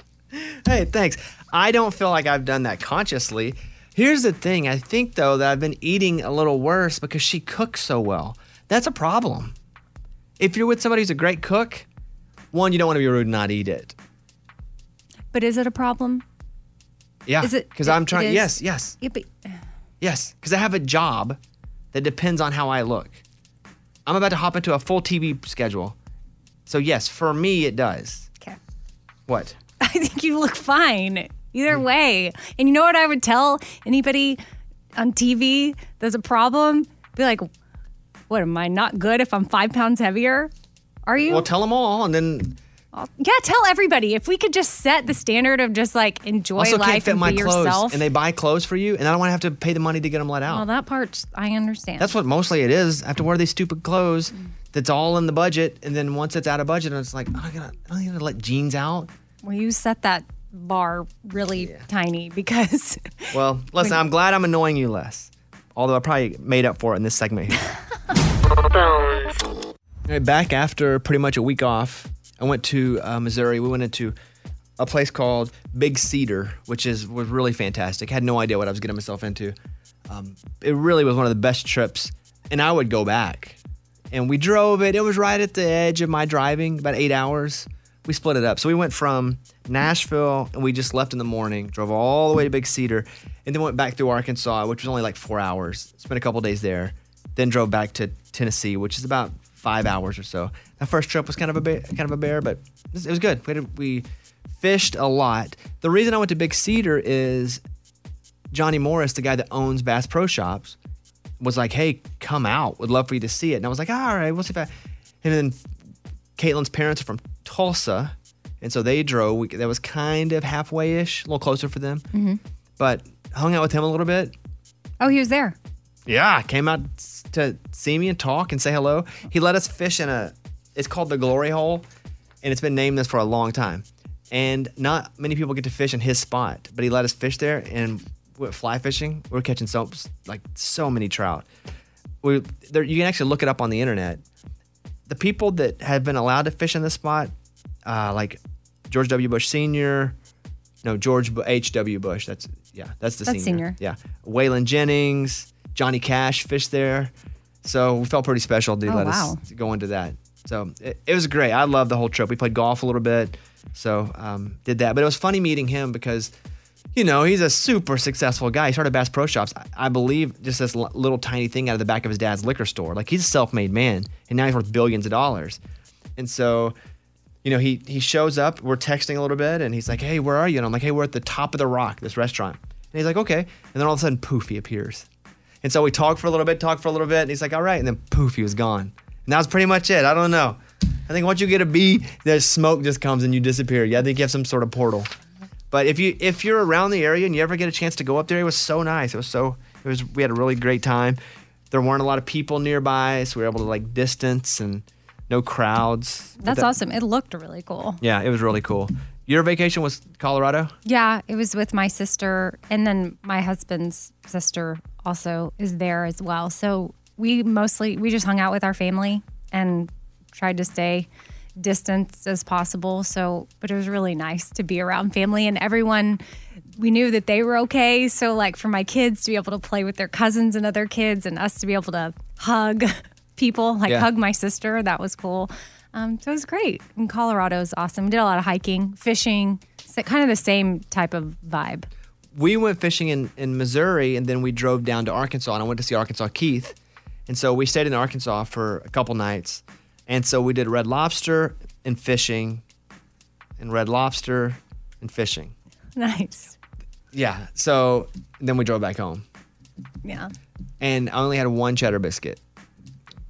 Hey, thanks. I don't feel like I've done that consciously. Here's the thing I think, though, that I've been eating a little worse because she cooks so well. That's a problem. If you're with somebody who's a great cook, one, you don't want to be rude and not eat it. But is it a problem? Yeah. Is it- Because I'm trying. Yes, yes, Yeah, but yes. Because I have a job that depends on how I look. I'm about to hop into a full TV schedule. So, yes, for me, it does. Okay. What? I think you look fine either way. And you know what I would tell anybody on TV there's a problem? Be like, what am I not good if I'm five pounds heavier? Are you? Well, tell them all, and then yeah, tell everybody. If we could just set the standard of just like enjoy also can't life fit and my be clothes, yourself. and they buy clothes for you, and I don't want to have to pay the money to get them let out. well, that part I understand. That's what mostly it is. I have to wear these stupid clothes mm. that's all in the budget, and then once it's out of budget, and it's like, oh, I gotta, I don't gotta let jeans out. Well, you set that bar really tiny because Well, listen, I'm glad I'm annoying you less. Although I probably made up for it in this segment here. All right, back after pretty much a week off, I went to uh, Missouri. We went into a place called Big Cedar, which is was really fantastic. Had no idea what I was getting myself into. Um, it really was one of the best trips, and I would go back. And we drove it. It was right at the edge of my driving, about eight hours. We split it up. So we went from Nashville, and we just left in the morning, drove all the way to Big Cedar, and then went back through Arkansas, which was only like four hours. Spent a couple days there, then drove back to Tennessee, which is about five hours or so. That first trip was kind of a bear, kind of a bear, but it was, good. We, we fished a lot. The reason I went to Big Cedar is Johnny Morris, the guy that owns Bass Pro Shops, was like, "Hey, come out. Would love for you to see it." And I was like, "All right, we'll see if I." And then Caitlin's parents are from Tulsa, and so they drove. We, that was kind of halfway ish, a little closer for them. Mhm. But hung out with him a little bit. oh, he was there. Yeah, came out to see me and talk and say hello. He let us fish in a. It's called the Glory Hole, and it's been named this for a long time. And not many people get to fish in his spot, but he let us fish there and we went fly fishing. We are catching so like so many trout. We there, you can actually look it up on the internet. The people that have been allowed to fish in this spot, uh, like George W. Bush Senior, no George H. W. Bush. That's yeah, that's the That's senior. senior. Yeah, Waylon Jennings, Johnny Cash fished there, so we felt pretty special to Oh, let wow. us go into that. So it, it was great. I loved the whole trip. We played golf a little bit, so um, did that. But it was funny meeting him because, you know, he's a super successful guy. He started Bass Pro Shops, I, believe, just this little tiny thing out of the back of his dad's liquor store. Like he's a self-made man, and now he's worth billions of dollars. And so, you know, he he shows up. We're texting a little bit, and he's like, "Hey, where are you?" And I'm like, "Hey, we're at the top of the rock, this restaurant." And he's like, "Okay." And then all of a sudden, poof, he appears. And so we talk for a little bit, talk for a little bit, and he's like, "All right." And then poof, he was gone. And that was pretty much it. I don't know. I think once you get a B, the smoke just comes and you disappear. Yeah, I think you have some sort of portal. But if you if you're around the area and you ever get a chance to go up there, it was so nice. It was so it was we had a really great time. There weren't a lot of people nearby, so we were able to like distance and no crowds. That's That- awesome. It looked really cool. Yeah, it was really cool. Your vacation was Colorado? Yeah, it was with my sister, and then my husband's sister also is there as well. So we mostly we just hung out with our family and tried to stay distanced as possible. So, but it was really nice to be around family and everyone. We knew that they were okay. So, like for my kids to be able to play with their cousins and other kids, and us to be able to hug people, like Yeah. hug my sister, that was cool. Um, so it was great. And Colorado is awesome. We did a lot of hiking, fishing, so kind of the same type of vibe. we went fishing in, in Missouri and then we drove down to Arkansas and I went to see Arkansas Keith. And so we stayed in Arkansas for a couple nights. And so we did red lobster and fishing and red lobster and fishing. Nice. Yeah. So then we drove back home Yeah. and I only had one cheddar biscuit.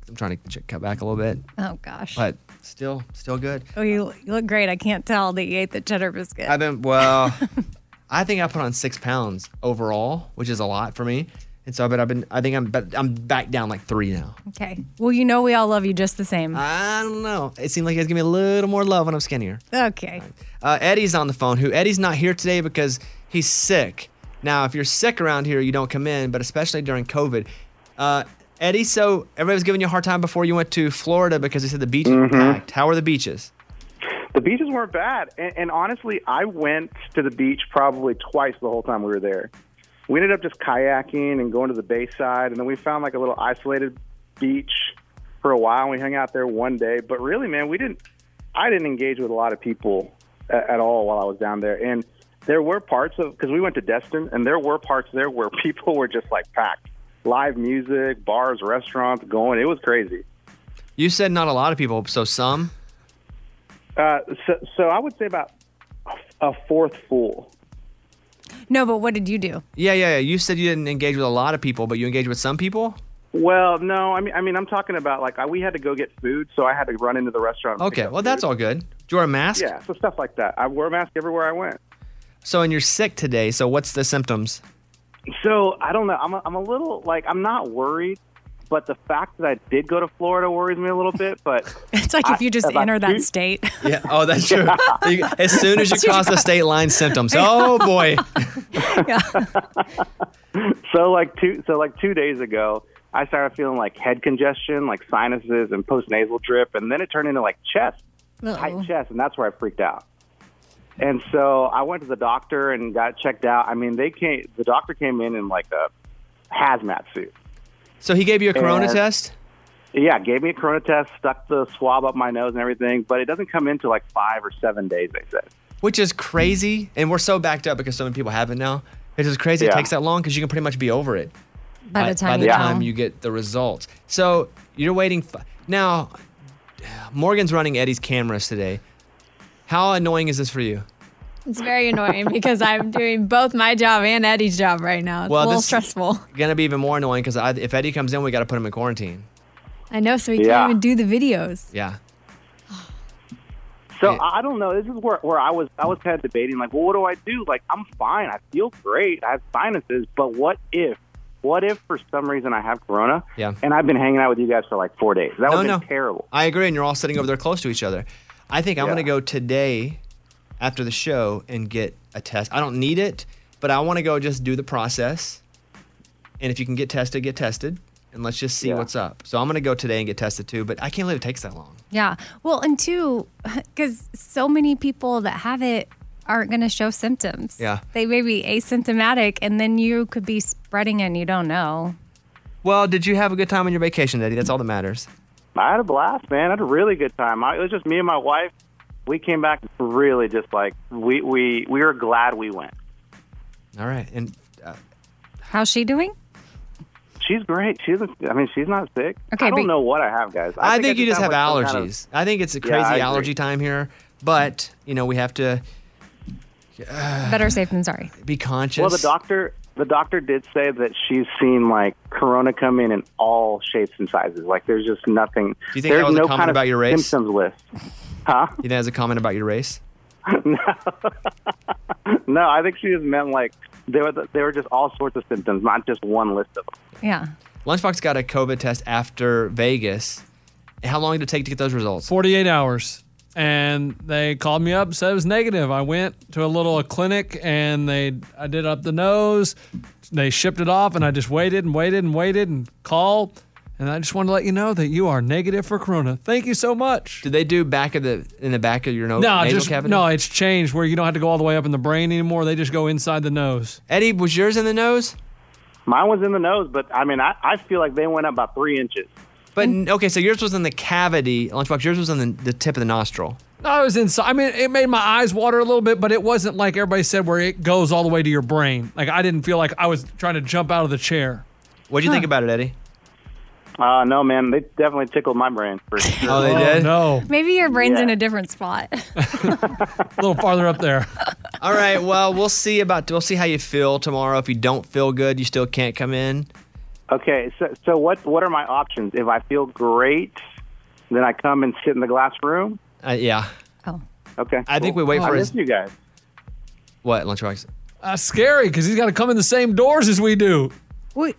I'm trying to cut back a little bit, Oh gosh. but still, still good. Oh, you, you look great. I can't tell that you ate the cheddar biscuit. I've been well. I think I put on six pounds overall, which is a lot for me. And so, but I've been. I think I'm. But I'm back down like three now. okay. Well, you know we all love you just the same. I don't know. It seems like you guys give me a little more love when I'm skinnier. okay. Uh, Eddie's on the phone. Who Eddie's not here today because he's sick. Now, if you're sick around here, you don't come in, but especially during COVID. Uh, Eddie, so everybody was giving you a hard time before you went to Florida because they said the beaches were packed. How are the beaches? The beaches weren't bad, and, and honestly, I went to the beach probably twice the whole time we were there. We ended up just kayaking and going to the bayside, and then we found like a little isolated beach for a while. And we hung out there one day, but really, man, we didn't. I didn't engage with a lot of people at, at all while I was down there, and there were parts of because we went to Destin, and there were parts there where people were just like packed, live music, bars, restaurants going. It was crazy. You said not a lot of people, so some. Uh, so, so I would say about a fourth full. No, but what did you do? Yeah, yeah, yeah. You said you didn't engage with a lot of people, but you engaged with some people. Well, no, I mean, I mean, I'm talking about like I, we had to go get food, so I had to run into the restaurant. Okay, up well that's food. all good. Do you wear a mask? Yeah, so stuff like that. I wore a mask everywhere I went. So and you're sick today. So what's the symptoms? So I don't know. I'm a, I'm a little like I'm not worried, but the fact that I did go to Florida worries me a little bit. But It's like if you just enter two- that state. Yeah. Oh, that's true. You- as soon as you cross the state line, symptoms. Oh boy. so like two so like two days ago, I started feeling like head congestion, like sinuses and postnasal drip, and then it turned into like chest, tight chest, and that's where I freaked out. And so I went to the doctor and got checked out. I mean, they came. The doctor came in in like a hazmat suit. So he gave you a corona And- test? Yeah, gave me a corona test, stuck the swab up my nose and everything, but it doesn't come into like five or seven days. They said. Which is crazy, and we're so backed up because so many people have it now. It's just crazy it takes that long because you can pretty much be over it By the time by the you time you get the results. So you're waiting. F- now, Morgan's running Eddie's cameras today. How annoying is this for you? It's very annoying because I'm doing both my job and Eddie's job right now. It's a little this- stressful. Gonna be even more annoying because if Eddie comes in, we got to put him in quarantine. I know, so we Yeah. can't even do the videos. Yeah. So I I don't know. This is where where I was I was kind of debating like, well, what do I do? Like, I'm fine. I feel great. I have sinuses, but what if? What if for some reason I have corona? Yeah. And I've been hanging out with you guys for like four days. That no, would no. terrible. I agree, and you're all sitting over there close to each other. I think I'm Yeah. going to go today after the show and get a test. I don't need it, but I want to go just do the process. And if you can get tested, get tested, and let's just see what's up. So I'm going to go today and get tested too, but I can't believe it takes that long. Yeah. Well, and two, because so many people that have it aren't going to show symptoms. Yeah. They may be asymptomatic, and then you could be spreading it and you don't know. Well, did you have a good time on your vacation, Eddie? That's all that matters. I had a blast, man. I had a really good time. I, it was just me and my wife. We came back really just like we we we were glad we went. All right, and uh, How's she doing? She's great. She's I mean she's not sick. Okay, I don't but- know what I have, guys. I, think, you just have like allergies. kind of- I think it's a crazy I agree. allergy time here, but you know we have to Better safe than sorry. be conscious. Well, the doctor the doctor did say that she's seen like corona come in in all shapes and sizes. Like there's just nothing. Do you think there's that was a no comment kind of about your race? Symptoms list. Huh? You think that's a comment about your race? No, no, I think she just meant like there were there were just all sorts of symptoms, not just one list of them. Yeah. Lunchbox got a COVID test after Vegas. How long did it take to get those results? 48 hours. And they called me up, said it was negative. I went to a little clinic and they I did up the nose. They shipped it off and I just waited and waited and waited and called. And I just want to let you know that you are negative for corona. Thank you so much. Did they do back of the in the back of your nose? no, nasal just cavity? no, it's changed where you don't have to go all the way up in the brain anymore. They just go inside the nose. Eddie, was yours in the nose? Mine was in the nose, but I mean, I, I feel like they went up about three inches. But okay, so yours was in the cavity. Lunchbox, yours was on the, the tip of the nostril. No, I was inside. I mean, it made my eyes water a little bit, but it wasn't like everybody said where it goes all the way to your brain. Like I didn't feel like I was trying to jump out of the chair. What do you think about it, Eddie? Uh, no, man, they definitely tickled my brain for sure. Oh, they did? No, Maybe your brain's Yeah. in a different spot. a little farther up there. All right. Well, we'll see about we'll see how you feel tomorrow. If you don't feel good, you still can't come in. Okay, so so what what are my options? If I feel great, then I come and sit in the glass room. Uh, yeah. Oh. Okay. I think we cool. wait for I his- miss you guys. What lunchbox? That's scary because he's got to come in the same doors as we do. Wait,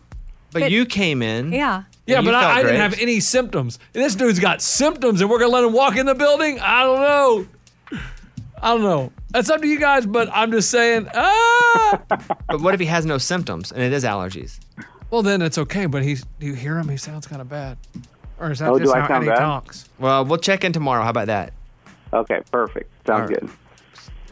But you came in. Yeah. Yeah, but I, I didn't have any symptoms. And this dude's got symptoms, and we're gonna let him walk in the building. I don't know. I don't know. That's up to you guys, but I'm just saying. Ah. But what if he has no symptoms and it is allergies? well, then it's okay. But he's. Do you hear him? He sounds kind of bad. Or is that Oh, just do I how sound Eddie bad? talks? Well, we'll check in tomorrow. How about that? Okay, perfect. Sounds good.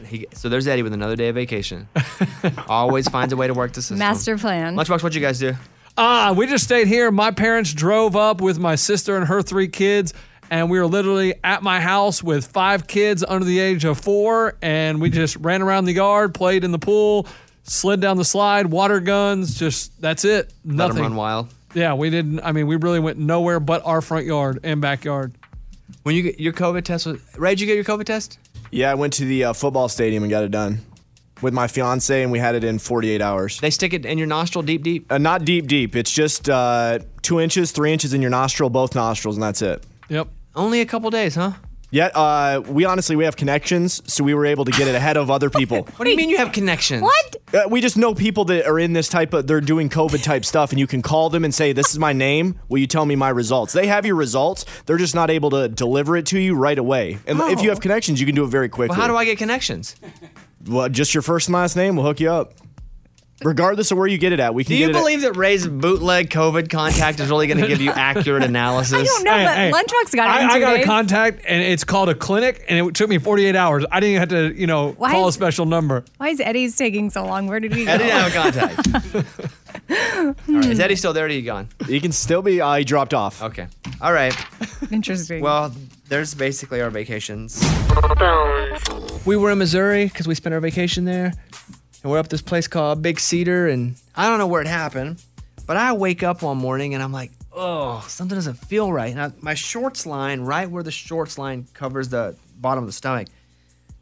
He, so there's Eddie with another day of vacation. Always finds a way to work the system. Master plan. Lunchbox, what'd you guys do? Ah, we just stayed here. My parents drove up with my sister and her three kids, and we were literally at my house with five kids under the age of four, and we just ran around the yard, played in the pool, slid down the slide, water guns. Just that's it. Let 'em Nothing. run wild. Yeah, we didn't. I mean, we really went nowhere but our front yard and backyard. When you get your COVID test was Ray, did you get your COVID test? Yeah, I went to the uh, football stadium and got it done with my fiance, and we had it in 48 hours. They stick it in your nostril deep, deep? Uh, not deep, deep. It's just uh, two inches, three inches in your nostril, both nostrils, and that's it. Yep. Only a couple days, huh? Yet, uh, we honestly we have connections, so we were able to get it ahead of other people. What do you mean you have connections? What? Uh, we just know people that are in this type of they're doing COVID type stuff, and you can call them and say, "This is my name. Will you tell me my results?" They have your results. They're just not able to deliver it to you right away. And if you have connections, you can do it very quickly. Well, how do I get connections? Well, just your first and last name. We'll hook you up. Regardless of where you get it at, we can Do you get it. believe that Ray's bootleg COVID contact is really going to give you accurate analysis? I don't know, but Lunchbox got it I, I got days. a contact, and it's called a clinic, and it took me 48 hours. I didn't have to, you know, Why call a special number. Why is Eddie's taking so long? Where did he go? I didn't have a contact. All right, is Eddie still there? Or are you gone? He can still be. Uh, he dropped off. Okay. All right. Interesting. Well, there's basically our vacations. We were in Missouri because we spent our vacation there, and we're up this place called Big Cedar, and I don't know where it happened, but I wake up one morning and I'm like, oh, something doesn't feel right. And I, my shorts line, right where the shorts line covers the bottom of the stomach,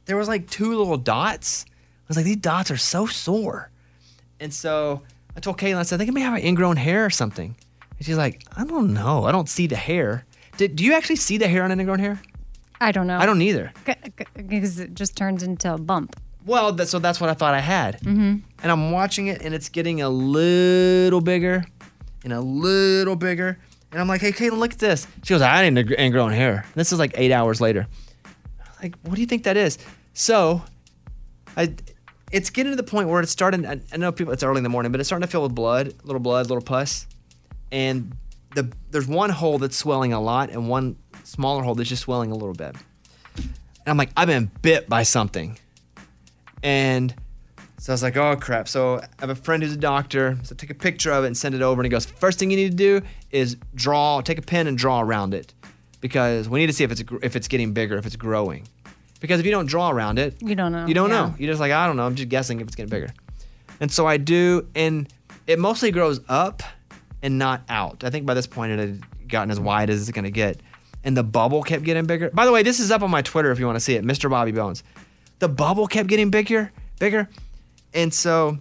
there was like two little dots. I was like, these dots are so sore. And so I told Caitlin, I said, I think I may have an ingrown hair or something. And she's like, I don't know. I don't see the hair. Did, do you actually see the hair on ingrown hair? I don't know. I don't either. Because it just turns into a bump. Well, that, so that's what I thought I had. Mm-hmm. And I'm watching it, and it's getting a little bigger and a little bigger. And I'm like, hey, Caitlin, look at this. She goes, I didn't ing- ingrown hair. This is like eight hours later. I'm like, what do you think that is? So, I, it's getting to the point where it's starting. I, I know people, it's early in the morning, but it's starting to fill with blood, little blood, little pus. And the there's one hole that's swelling a lot, and one smaller hole that's just swelling a little bit. And I'm like, I've been bit by something. And so I was like, oh crap. So I have a friend who's a doctor. So I take a picture of it and send it over. And he goes, first thing you need to do is draw, take a pen and draw around it. Because we need to see if it's if it's getting bigger, if it's growing. Because if you don't draw around it, You don't know. you don't Yeah. know. You're just like, I don't know. I'm just guessing if it's getting bigger. And so I do, and it mostly grows up and not out. I think by this point it had gotten as wide as it's going to get. And the bubble kept getting bigger. By the way, this is up on my Twitter if you want to see it, Mr. Bobby Bones. The bubble kept getting bigger, bigger. And so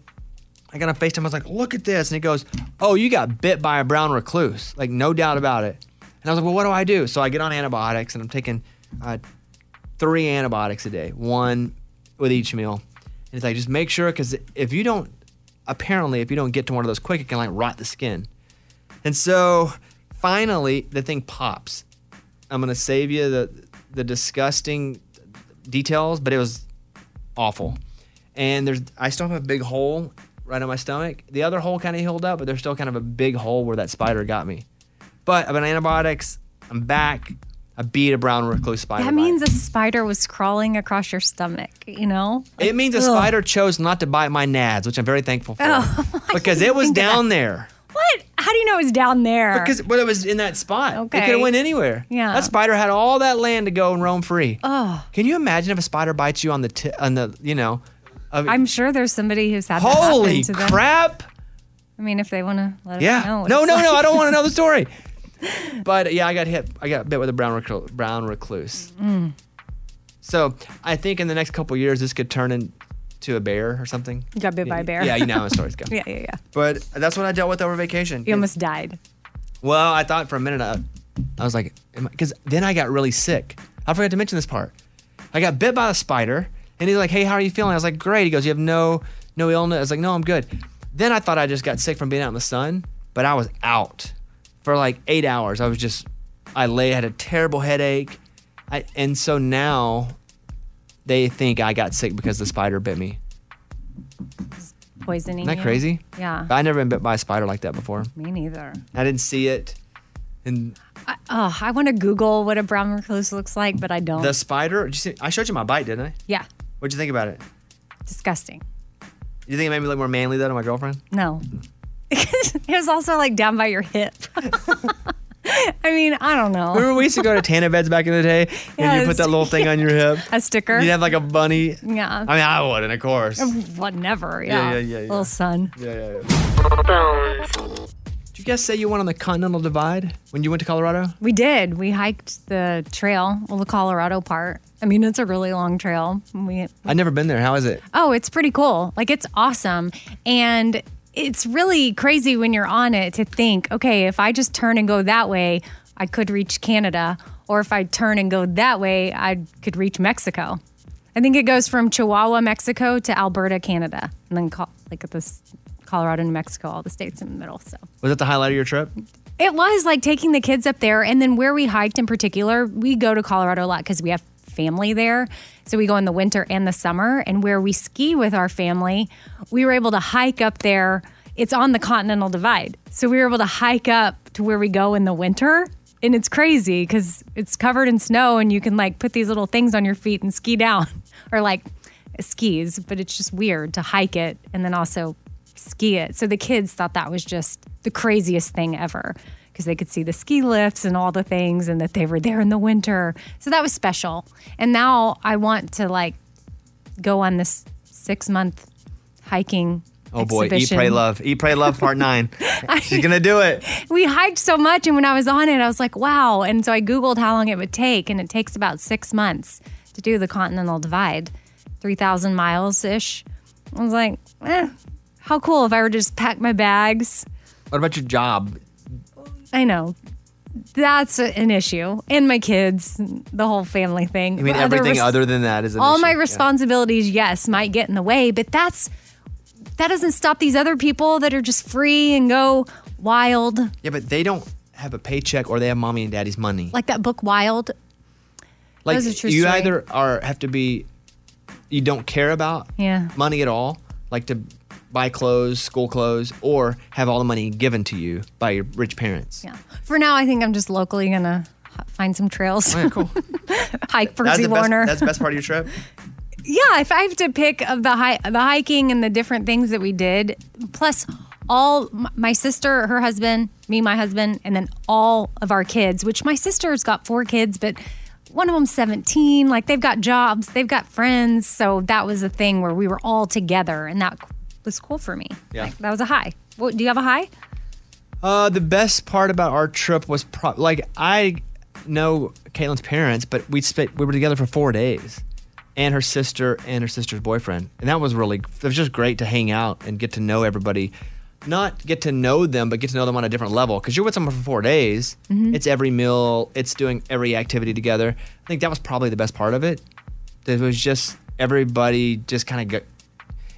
I got on FaceTime. I was like, look at this. And he goes, oh, you got bit by a brown recluse. Like, no doubt about it. And I was like, well, what do I do? So I get on antibiotics and I'm taking uh, three antibiotics a day, one with each meal. And it's like, just make sure, because if you don't, apparently, if you don't get to one of those quick, it can like rot the skin. And so finally, the thing pops. I'm going to save you the, the disgusting details, but it was awful. And there's, I still have a big hole right on my stomach. The other hole kind of healed up, but there's still kind of a big hole where that spider got me. But I've been antibiotics. I'm back. I beat a brown recluse spider. That bite. means a spider was crawling across your stomach, you know? It means a Ugh. spider chose not to bite my nads, which I'm very thankful for. Oh, because it was down there. What? How do you know it was down there? Because but it was in that spot. Okay. It could have went anywhere. Yeah. That spider had all that land to go and roam free. Oh, Can you imagine if a spider bites you on the ti on the you know? Of, I'm sure there's somebody who's had that holy happen to them. crap! I mean, if they want to let us Yeah. know. what No, it's no, no. I don't want to know the story. But yeah, I got hit. I got bit with a brown reclu- brown recluse. Mm. So I think in the next couple years, this could turn in to a bear or something. You got bit by a bear. Yeah, you know how stories go. yeah, yeah, yeah. But that's what I dealt with over vacation. You almost died. Well, I thought for a minute, I, I was like, because then I got really sick. I forgot to mention this part. I got bit by a spider, and he's like, "Hey, how are you feeling?" I was like, "Great." He goes, "You have no no illness." I was like, "No, I'm good." Then I thought I just got sick from being out in the sun, but I was out for like eight hours. I was just, I lay, had a terrible headache, I, and so now they think I got sick because the spider bit me. Poisoning. Isn't that you. crazy? Yeah. I never been bit by a spider like that before. Me neither. I didn't see it, and I, oh, I want to Google what a brown recluse looks like, but I don't. the spider. Did you see? I showed you my bite, didn't I? yeah, What'd you think about it? disgusting. You think it made me look more manly than my girlfriend? No. it was also like down by your hip. I mean, I don't know. Remember we used to go to Tana beds back in the day, and you put that little thing on your hip. A sticker. You'd have like a bunny. Yeah. I mean, I wouldn't, of course. Uh, what? Never. Yeah, Yeah. yeah, yeah, yeah. Little son. Yeah, yeah, yeah. Did you guys say you went on the Continental Divide when you went to Colorado? We did. We hiked the trail, well, the Colorado part. I mean, it's a really long trail. We I've never been there. How is it? Oh, it's pretty cool. Like it's awesome. And it's really crazy when you're on it to think, okay, if I just turn and go that way, I could reach Canada. Or if I turn and go that way, I could reach Mexico. I think it goes from Chihuahua, Mexico to Alberta, Canada. And then Col- like at this Colorado, New Mexico, all the states in the middle. So Was that the highlight of your trip? it was like taking the kids up there. And then where we hiked in particular, we go to Colorado a lot because we have family there. So we go in the winter and the summer. And where we ski with our family, we were able to hike up there. It's on the Continental Divide. So we were able to hike up to where we go in the winter. And it's crazy because it's covered in snow and you can like put these little things on your feet and ski down or like skis, but it's just weird to hike it and then also ski it. So the kids thought that was just the craziest thing ever because they could see the ski lifts and all the things and that they were there in the winter. So that was special. And now I want to like go on this six month hiking. Oh boy, eat, pray, love. Eat, pray, love, part nine. She's gonna do it. We hiked so much, and when I was on it, I was like, wow. And so I Googled how long it would take, and it takes about six months to do the Continental Divide, 3,000 miles ish. I was like, eh, how cool if I were to just pack my bags. What about your job? I know. That's an issue. And my kids, the whole family thing. I mean, Other everything res- other than that is an all issue. my Yeah. responsibilities, yes, might get in the way, but that's that doesn't stop these other people that are just free and go wild. Yeah, but they don't have a paycheck or they have mommy and daddy's money. Like that book Wild. Like was a true you story. either are have to be you don't care about Yeah. money at all, like to buy clothes, school clothes, or have all the money given to you by your rich parents. Yeah. For now, I think I'm just locally gonna find some trails. Oh, yeah, cool. Hike That's Percy the best, Warner. that's the best part of your trip. yeah, if I have to pick of the hi- the hiking and the different things that we did, plus all my sister, her husband, me, my husband, and then all of our kids. Which my sister's got four kids, but one of them's 17. Like they've got jobs, they've got friends. So that was a thing where we were all together, and that was cool for me. Yeah. Like, that was a high. What, do you have a high? Uh, the best part about our trip was pro- like I know Caitlin's parents, but we spent we were together for four days, and her sister and her sister's boyfriend, and that was really it was just great to hang out and get to know everybody. Not get to know them, but get to know them on a different level. Because you're with someone for four days, Mhm. it's every meal, it's doing every activity together. I think that was probably the best part of it. It was just everybody just kind of got.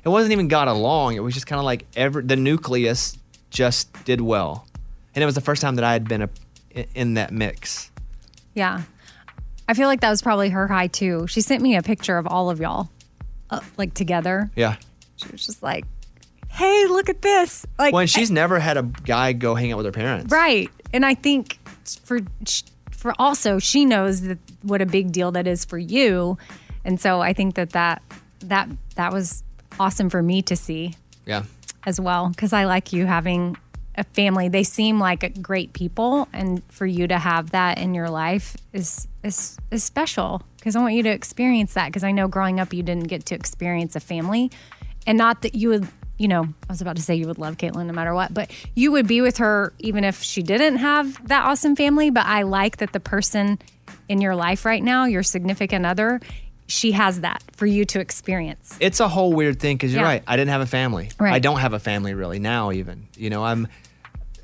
It wasn't even got along. It was just kind of like every the nucleus just did well, and it was the first time that I had been a, in that mix. Yeah. I feel like that was probably her high too. She sent me a picture of all of y'all, uh, like together. Yeah. She was just like, "Hey, look at this!" Like, well, and she's never had a guy go hang out with her parents. right. And I think for for also she knows that what a big deal that is for you, and so I think that that that that was awesome for me to see Yeah. as well because I like you having a family. They seem like great people, and for you to have that in your life is is is special because I want you to experience that because I know growing up you didn't get to experience a family, and not that you would. You know, I was about to say you would love Caitlin no matter what, but you would be with her even if she didn't have that awesome family. But I like that the person in your life right now, your significant other, she has that for you to experience. It's a whole weird thing because you're Yeah. right. I didn't have a family. Right. I don't have a family really now. Even you know, I'm.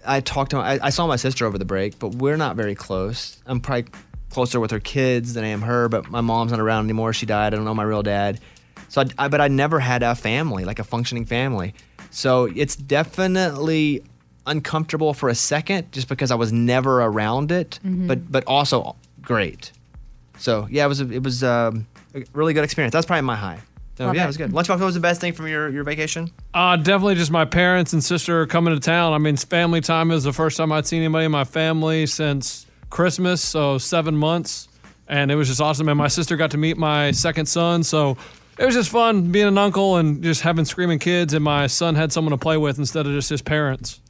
I talked to. My, I, I saw my sister over the break, but we're not very close. I'm probably closer with her kids than I am her. But my mom's not around anymore. She died. I don't know my real dad. So, I, I but I never had a family, like a functioning family. So it's definitely uncomfortable for a second, just because I was never around it. Mm-hmm. Mhm. But but also great. So yeah, it was a, it was um, really good experience. That's probably my high. So Love yeah, it. it was good. Lunchbox, what was the best thing from your, your vacation? Uh, definitely just my parents and sister coming to town. I mean, it's family time It was the first time I'd seen anybody in my family since Christmas, so seven months. And it was just awesome. And my sister got to meet my second son. So it was just fun being an uncle and just having screaming kids. And my son had someone to play with instead of just his parents.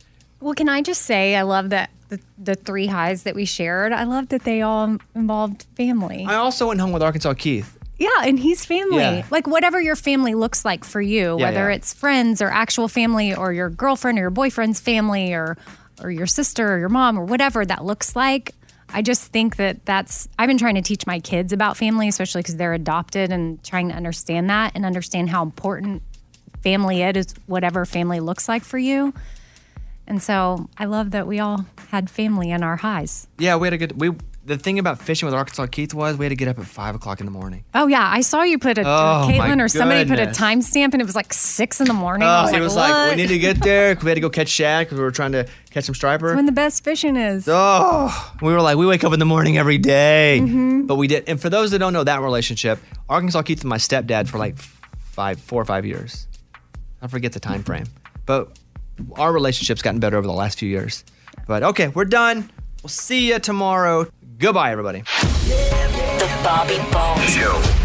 Well, can I just say, I love that the, the three highs that we shared, I love that they all involved family. I also went home with Arkansas Keith. Yeah, and he's family. Yeah. Like whatever your family looks like for you, Yeah, whether yeah. it's friends or actual family or your girlfriend or your boyfriend's family or or your sister or your mom or whatever that looks like. I just think that that's I've been trying to teach my kids about family, especially because they're adopted and trying to understand that and understand how important family it is, whatever family looks like for you. And so I love that we all had family in our highs. Yeah, we had a good. We the thing about fishing with Arkansas Keith was we had to get up at five o'clock in the morning. Oh yeah, I saw you put a Oh, Caitlin or somebody put a timestamp and it was like six in the morning. Oh, was he like, was what? like, we need to get there. We had to go catch shad because we were trying to catch some striper. That's when the best fishing is. Oh, we were like, we wake up in the morning every day. Mhm. but we did. And for those that don't know that relationship, Arkansas Keith was my stepdad for like five, four or five years. I forget the time frame, but our relationship's gotten better over the last few years. But okay, we're done. We'll see you tomorrow. Goodbye, everybody. The Bobby Bones Show.